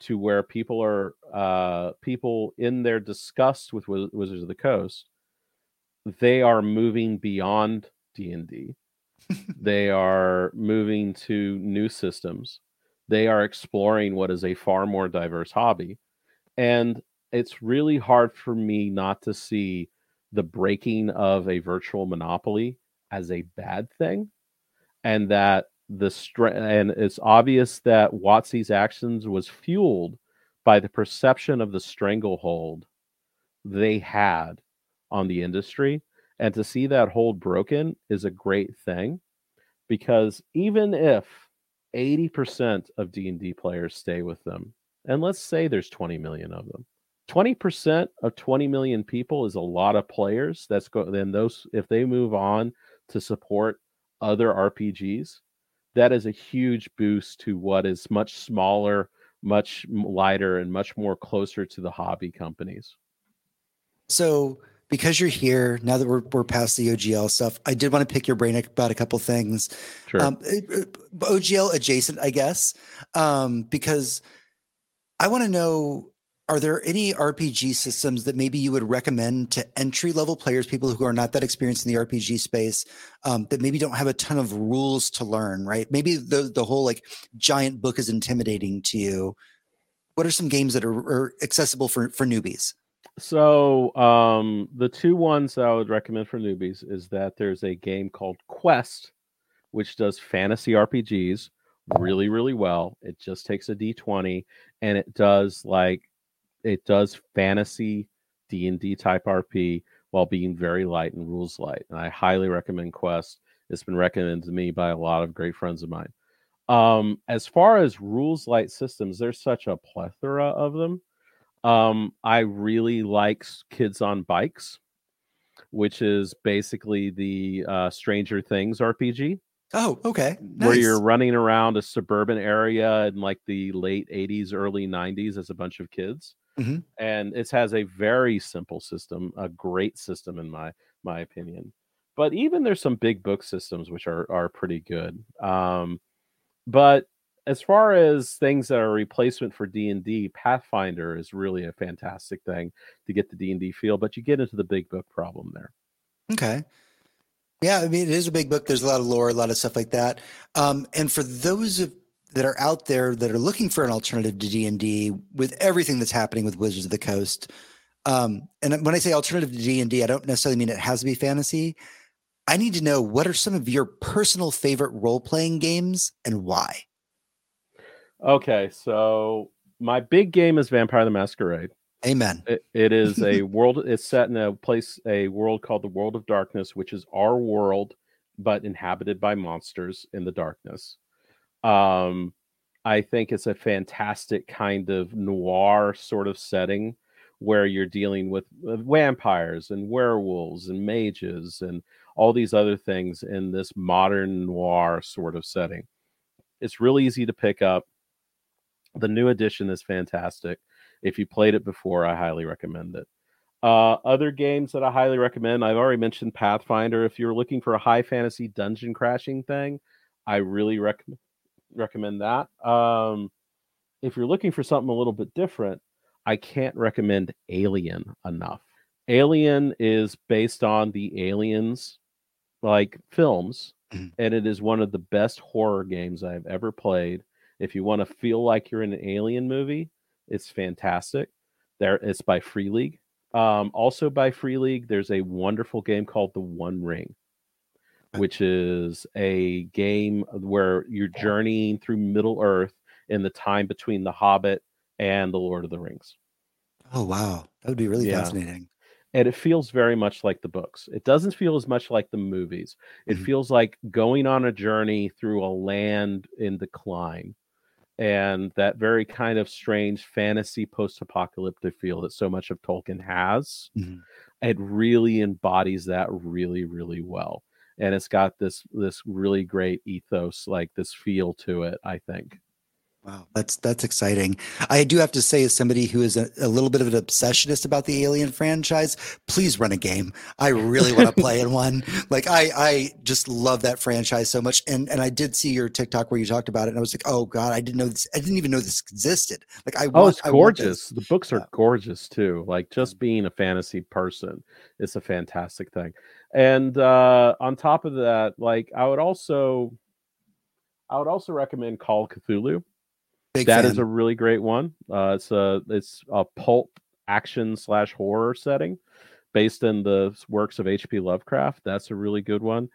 to where people are uh, people in their disgust with Wiz- Wizards of the Coast, they are moving beyond D and D. They are moving to new systems. They are exploring what is a far more diverse hobby, and it's really hard for me not to see the breaking of a virtual monopoly as a bad thing, and that the strength, and it's obvious that WotC's actions was fueled by the perception of the stranglehold they had on the industry. And to see that hold broken is a great thing because even if 80% of D&D players stay with them, and let's say there's 20 million of them, 20% of 20 million people is a lot of players. That's go then those if they move on to support other RPGs, that is a huge boost to what is much smaller, much lighter, and much more closer to the hobby companies. So, because you're here now that we're, we're past the OGL stuff, I did want to pick your brain about a couple things. Sure. Um, eh, eh, OGL adjacent, I guess, um, because I want to know are there any RPG systems that maybe you would recommend to entry level players, people who are not that experienced in the RPG space, um, that maybe don't have a ton of rules to learn, right? Maybe the the whole like giant book is intimidating to you. What are some games that are, are accessible for for newbies? So um, the two ones that I would recommend for newbies is that there's a game called Quest, which does fantasy RPGs really really well. It just takes a D20 and it does like it does fantasy D and D type RP while being very light and rules light. And I highly recommend Quest. It's been recommended to me by a lot of great friends of mine. Um, as far as rules light systems, there's such a plethora of them. Um, I really like Kids on Bikes. which is basically the uh, Stranger Things RPG. Oh, okay. Nice. Where you're running around a suburban area in like the late 80s, early 90s as a bunch of kids. Mm-hmm. And it has a very simple system, a great system in my my opinion. But even there's some big book systems which are are pretty good. Um, but as far as things that are replacement for D&D, Pathfinder is really a fantastic thing to get the D&D feel, but you get into the big book problem there. Okay. Yeah, I mean it is a big book. There's a lot of lore, a lot of stuff like that. Um, and for those of, that are out there that are looking for an alternative to D&D with everything that's happening with Wizards of the Coast, um, and when I say alternative to D&D, I don't necessarily mean it has to be fantasy. I need to know what are some of your personal favorite role-playing games and why? Okay, so my big game is Vampire the Masquerade. Amen. It, it is a *laughs* world. It's set in a place, a world called the World of Darkness, which is our world, but inhabited by monsters in the darkness. Um, I think it's a fantastic kind of noir sort of setting where you're dealing with, with vampires and werewolves and mages and all these other things in this modern noir sort of setting. It's really easy to pick up the new edition is fantastic. If you played it before, I highly recommend it. Uh, other games that I highly recommend, I've already mentioned Pathfinder. If you're looking for a high fantasy dungeon crashing thing, I really recommend recommend that. Um, if you're looking for something a little bit different, I can't recommend Alien enough. Alien is based on the Aliens like films, Mhm. and it is one of the best horror games I've ever played. If you want to feel like you're in an alien movie, it's fantastic. There, it's by Free League. Um, also by Free League, there's a wonderful game called The One Ring, which is a game where you're journeying through Middle Earth in the time between The Hobbit and The Lord of the Rings. Oh wow, that would be really Yeah. fascinating. and it feels very much like the books. It doesn't feel as much like the movies. It Mhm. feels like going on a journey through a land in decline. And that very kind of strange fantasy post-apocalyptic feel that so much of Tolkien has. Mhm. It really embodies that really, really well. And it's got this this really great ethos, like this feel to it, I think. Wow, that's that's exciting. I do have to say, as somebody who is a, a little bit of an obsessionist about the Alien franchise, please run a game. I really want to *laughs* play in one. Like I, I just love that franchise so much. And and I did see your TikTok where you talked about it, and I was like, oh god, I didn't know this. I didn't even know this existed. Like I, Oh, want, it's I want gorgeous. The books are gorgeous too. Like just being a fantasy person, it's a fantastic thing. And uh on top of that, like I would also I would also recommend Call Cthulhu. Big That fan. is a really great one. Uh it's a it's a pulp action slash horror setting based in the works of H.P. Lovecraft. That's a really good one.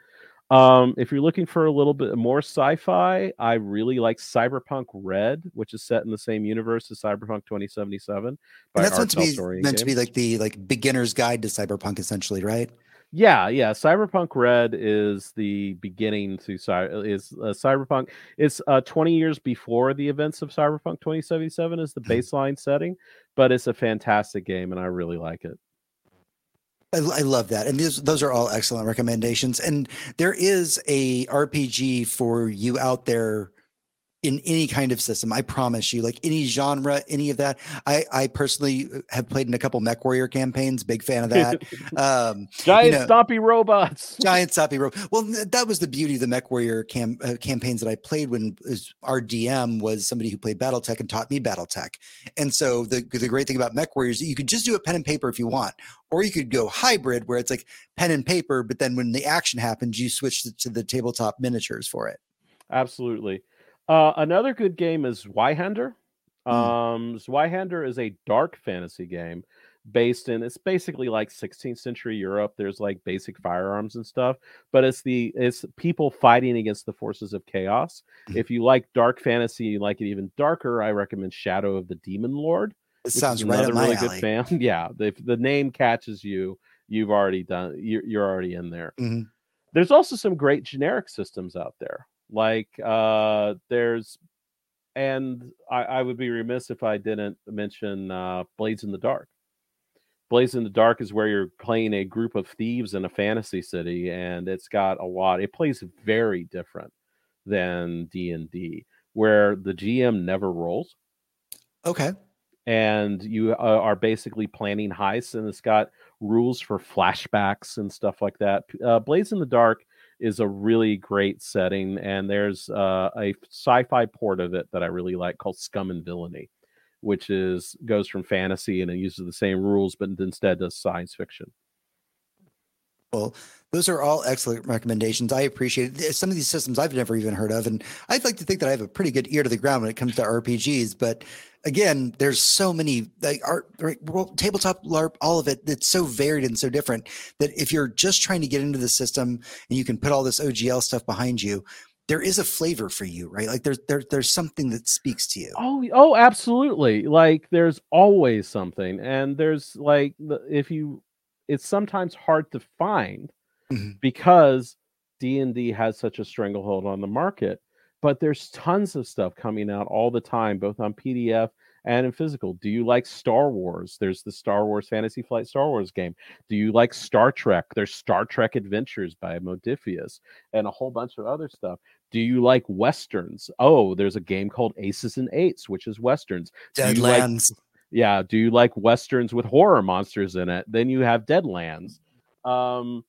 Um, if you're looking for a little bit more sci-fi, I really like Cyberpunk Red, which is set in the same universe as Cyberpunk 2077. by and that's meant to be meant to be like the like beginner's guide to cyberpunk, essentially, right? Yeah, yeah. Cyberpunk Red is the beginning to cy- is uh, Cyberpunk. It's uh, 20 years before the events of Cyberpunk 2077 is the Mhm. baseline setting, but it's a fantastic game and I really like it. I, I love that, and these, those are all excellent recommendations. And there is a RPG for you out there in any kind of system. I promise you, like any genre, any of that. I I personally have played in a couple Mech Warrior campaigns. Big fan of *laughs* that. um, Giant know- stompy robots. *laughs* Giant Soppy Rope. Well, th- that was the beauty of the Mech Warrior cam- uh, campaigns that I played when is our DM was somebody who played BattleTech and taught me BattleTech. And so the the great thing about Mech Warriors, you could just do it pen and paper if you want, or you could go hybrid where it's like pen and paper, but then when the action happens, you switch to the tabletop miniatures for it. Absolutely. Uh, another good game is Zweihander. Mm. Um, Zweihander is a dark fantasy game based in it's basically like 16th century Europe. There's like basic firearms and stuff, but it's the it's people fighting against the forces of chaos. Mhm. If you like dark fantasy, you like it even darker, I recommend Shadow of the Demon Lord. It sounds right up another my really alley. good fan. *laughs* yeah, if the name catches you, you've already done you're, you're already in there Mhm. there's also some great generic systems out there like uh there's and I, I would be remiss if i didn't mention uh blades in the dark Blades in the Dark is where you're playing a group of thieves in a fantasy city, and it's got a lot. It plays very different than D and D, where the GM never rolls. Okay. And you uh, are basically planning heists, and it's got rules for flashbacks and stuff like that. Uh, Blades in the Dark is a really great setting, and there's uh, a sci-fi port of it that I really like called Scum and Villainy, which is goes from fantasy and it uses the same rules, but instead does science fiction. Well, those are all excellent recommendations. I appreciate it. Some of these systems I've never even heard of, and I'd like to think that I have a pretty good ear to the ground when it comes to RPGs. But again, there's so many like art, right, tabletop LARP, all of it. That's so varied and so different that if you're just trying to get into the system and you can put all this OGL stuff behind you, there is a flavor for you, right? Like there's there, there's something that speaks to you. Oh, oh, absolutely. Like there's always something, and there's like if you, it's sometimes hard to find mm-hmm. because D and D has such a stranglehold on the market but there's tons of stuff coming out all the time, both on PDF and in physical. Do you like Star Wars? There's the Star Wars Fantasy Flight Star Wars game. Do you like Star Trek? There's Star Trek Adventures by Modiphius and a whole bunch of other stuff. Do you like westerns? Oh, there's a game called Aces and Eights, which is westerns. Deadlands. Yeah. Do you like westerns with horror monsters in it? Then you have Deadlands. Um,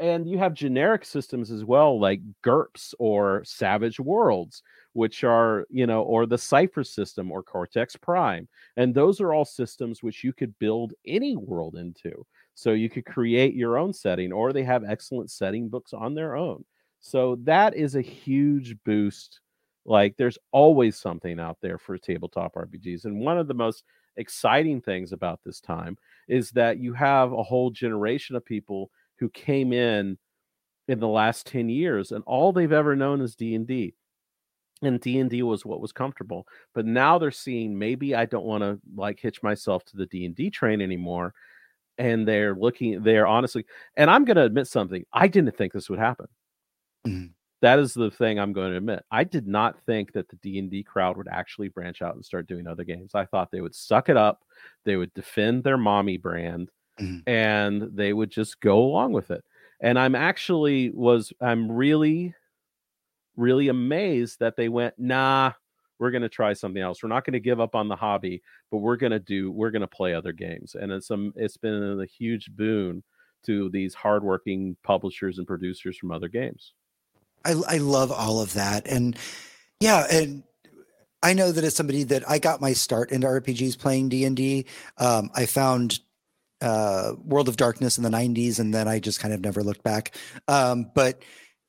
and you have generic systems as well like GURPS or Savage Worlds, which are, you know, or the Cypher system or Cortex Prime. And those are all systems which you could build any world into. So you could create your own setting, or they have excellent setting books on their own. So that is a huge boost. Like there's always something out there for tabletop RPGs. And one of the most exciting things about this time is that you have a whole generation of people who came in in the last 10 years and all they've ever known is D&D and D&D was what was comfortable but now they're seeing maybe I don't want to like hitch myself to the D&D train anymore and they're looking they're honestly and I'm going to admit something I didn't think this would happen mm-hmm. That is the thing I'm going to admit I did not think that the D&D crowd would actually branch out and start doing other games I thought they would suck it up they would defend their mommy brand mm-hmm. and they would just go along with it. And I'm actually was I'm really really amazed that they went, nah, we're going to try something else. We're not going to give up on the hobby, but we're going to do we're going to play other games. And it's um it's been a huge boon to these hardworking publishers and producers from other games. I I love all of that. And yeah, and I know that as somebody that I got my start into RPGs playing D and D, um, I found uh, World of Darkness in the 90s, and then I just kind of never looked back. Um, but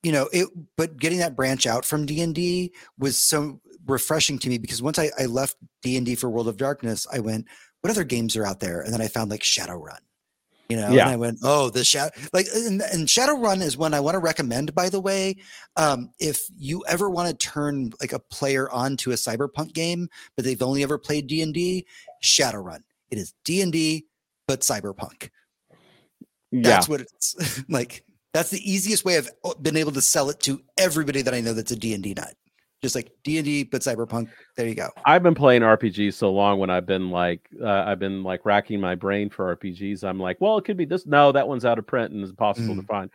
you know, it but getting that branch out from D and D was so refreshing to me because once I, I left D and D for World of Darkness, I went, what other games are out there? And then I found like Shadowrun. You know, yeah. and I went, oh, the shadow, like, and, and Shadowrun is one I want to recommend. By the way, um, if you ever want to turn like a player onto a cyberpunk game, but they've only ever played D and D, Shadowrun. It is D and D but cyberpunk. Yeah. That's what it's *laughs* like. That's the easiest way I've uh, been able to sell it to everybody that I know that's a D&D nut just like d&d but cyberpunk. There you go. I've been playing rpgs so long when i've been like uh, i've been like racking my brain for rpgs i'm like well it could be this no that one's out of print and is impossible mm. to find.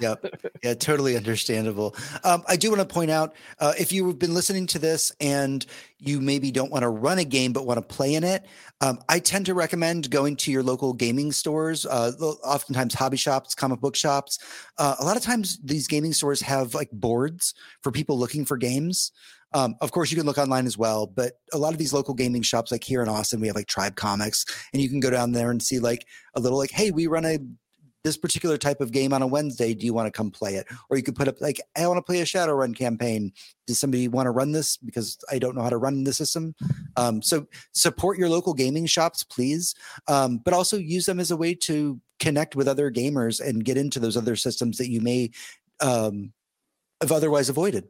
Yep. *laughs* Yeah totally understandable. Um, i do want to point out uh, if you've been listening to this and you maybe don't want to run a game but want to play in it um, i tend to recommend going to your local gaming stores uh, oftentimes hobby shops comic book shops uh, a lot of times these gaming stores have like boards for people looking for games. Um, of course, you can look online as well, but a lot of these local gaming shops, like here in Austin, we have like Tribe Comics, and you can go down there and see like a little like, hey, we run a this particular type of game on a Wednesday. Do you want to come play it? Or you could put up like, I want to play a Shadowrun campaign. Does somebody want to run this because I don't know how to run the system? Um, so support your local gaming shops, please, um, but also use them as a way to connect with other gamers and get into those other systems that you may um, have otherwise avoided.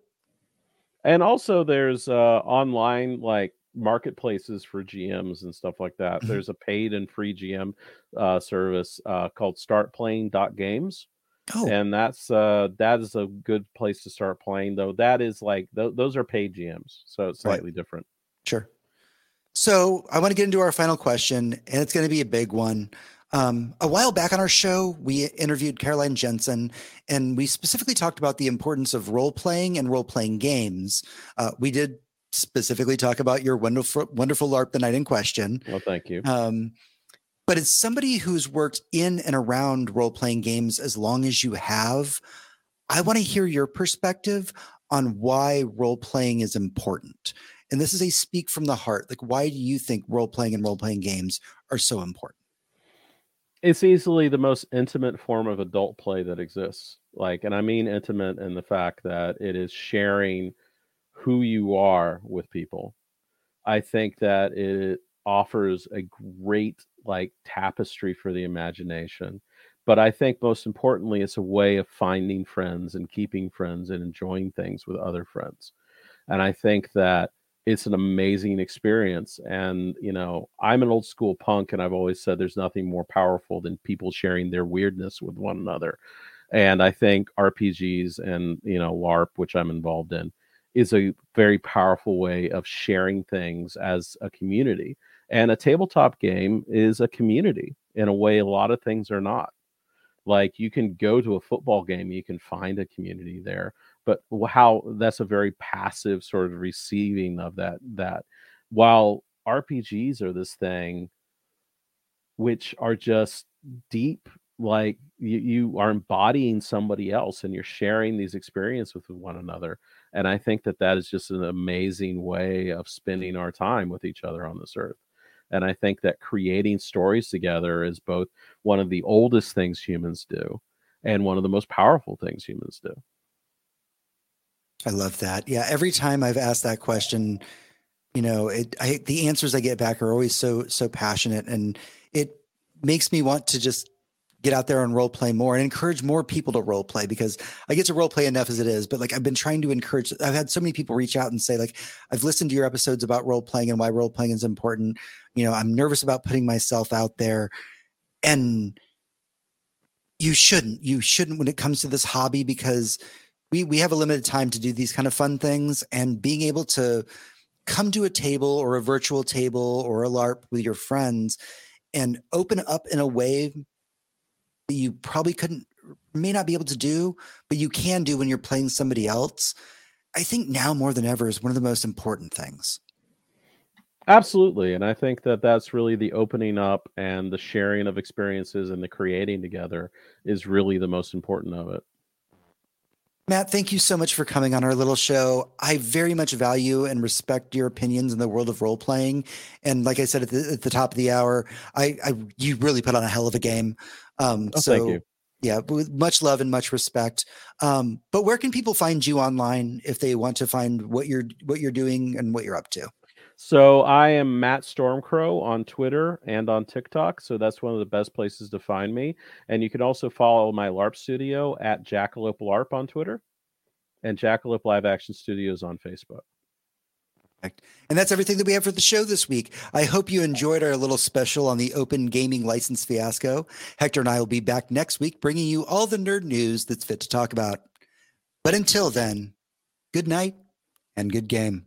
And also, there's uh, online like marketplaces for GMs and stuff like that. Mm-hmm. There's a paid and free GM uh, service uh, called StartPlaying.games. Oh. And that's uh that is a good place to start playing though. That is like th- those are paid GMs, so it's slightly right. different. Sure. So I want to get into our final question, and it's going to be a big one. Um, a while back on our show, we interviewed Caroline Jensen, and we specifically talked about the importance of role playing and role playing games. Uh, we did specifically talk about your wonderful, wonderful LARP the night in question. Well, thank you. Um, but as somebody who's worked in and around role playing games as long as you have, I want to hear your perspective on why role playing is important. And this is a speak from the heart. Like, why do you think role playing and role playing games are so important? it's easily the most intimate form of adult play that exists. Like, and I mean intimate in the fact that it is sharing who you are with people. I think that it offers a great like tapestry for the imagination. But I think most importantly, it's a way of finding friends and keeping friends and enjoying things with other friends. And I think that it's an amazing experience and you know i'm an old school punk and i've always said there's nothing more powerful than people sharing their weirdness with one another and i think rpgs and you know larp which i'm involved in is a very powerful way of sharing things as a community and a tabletop game is a community in a way a lot of things are not. Like you can go to a football game you can find a community there but how that's a very passive sort of receiving of that that. While rpgs are this thing which are just deep like you, you are embodying somebody else and you're sharing these experiences with one another and i think that that is just an amazing way of spending our time with each other on this earth and i think that creating stories together is both one of the oldest things humans do and one of the most powerful things humans do I love that. Yeah, every time I've asked that question, you know, it I the answers I get back are always so so passionate and it makes me want to just get out there and role play more and encourage more people to role play because I get to role play enough as it is. But like I've been trying to encourage, I've had so many people reach out and say, like, I've listened to your episodes about role playing and why role playing is important. You know, I'm nervous about putting myself out there. And you shouldn't. You shouldn't when it comes to this hobby because we we have a limited time to do these kind of fun things and being able to come to a table or a virtual table or a larp with your friends and open up in a way that you probably couldn't may not be able to do but you can do when you're playing somebody else i think now more than ever is one of the most important things. Absolutely and i think that that's really the opening up and the sharing of experiences and the creating together is really the most important of it Matt, thank you so much for coming on our little show. I very much value and respect your opinions in the world of role playing. And like I said at the, at the top of the hour, I, I, you really put on a hell of a game. Um, oh, so, thank you. Yeah, with much love and much respect. Um, but where can people find you online if they want to find what you're what you're doing and what you're up to? So I am Matt Stormcrow on Twitter and on TikTok. So that's one of the best places to find me. And you can also follow my LARP studio at Jackalope LARP on Twitter and Jackalope Live Action Studios on Facebook. And that's everything that we have for the show this week. I hope you enjoyed our little special on the open gaming license fiasco. Hector and I will be back next week bringing you all the nerd news that's fit to talk about. But until then, good night and good game.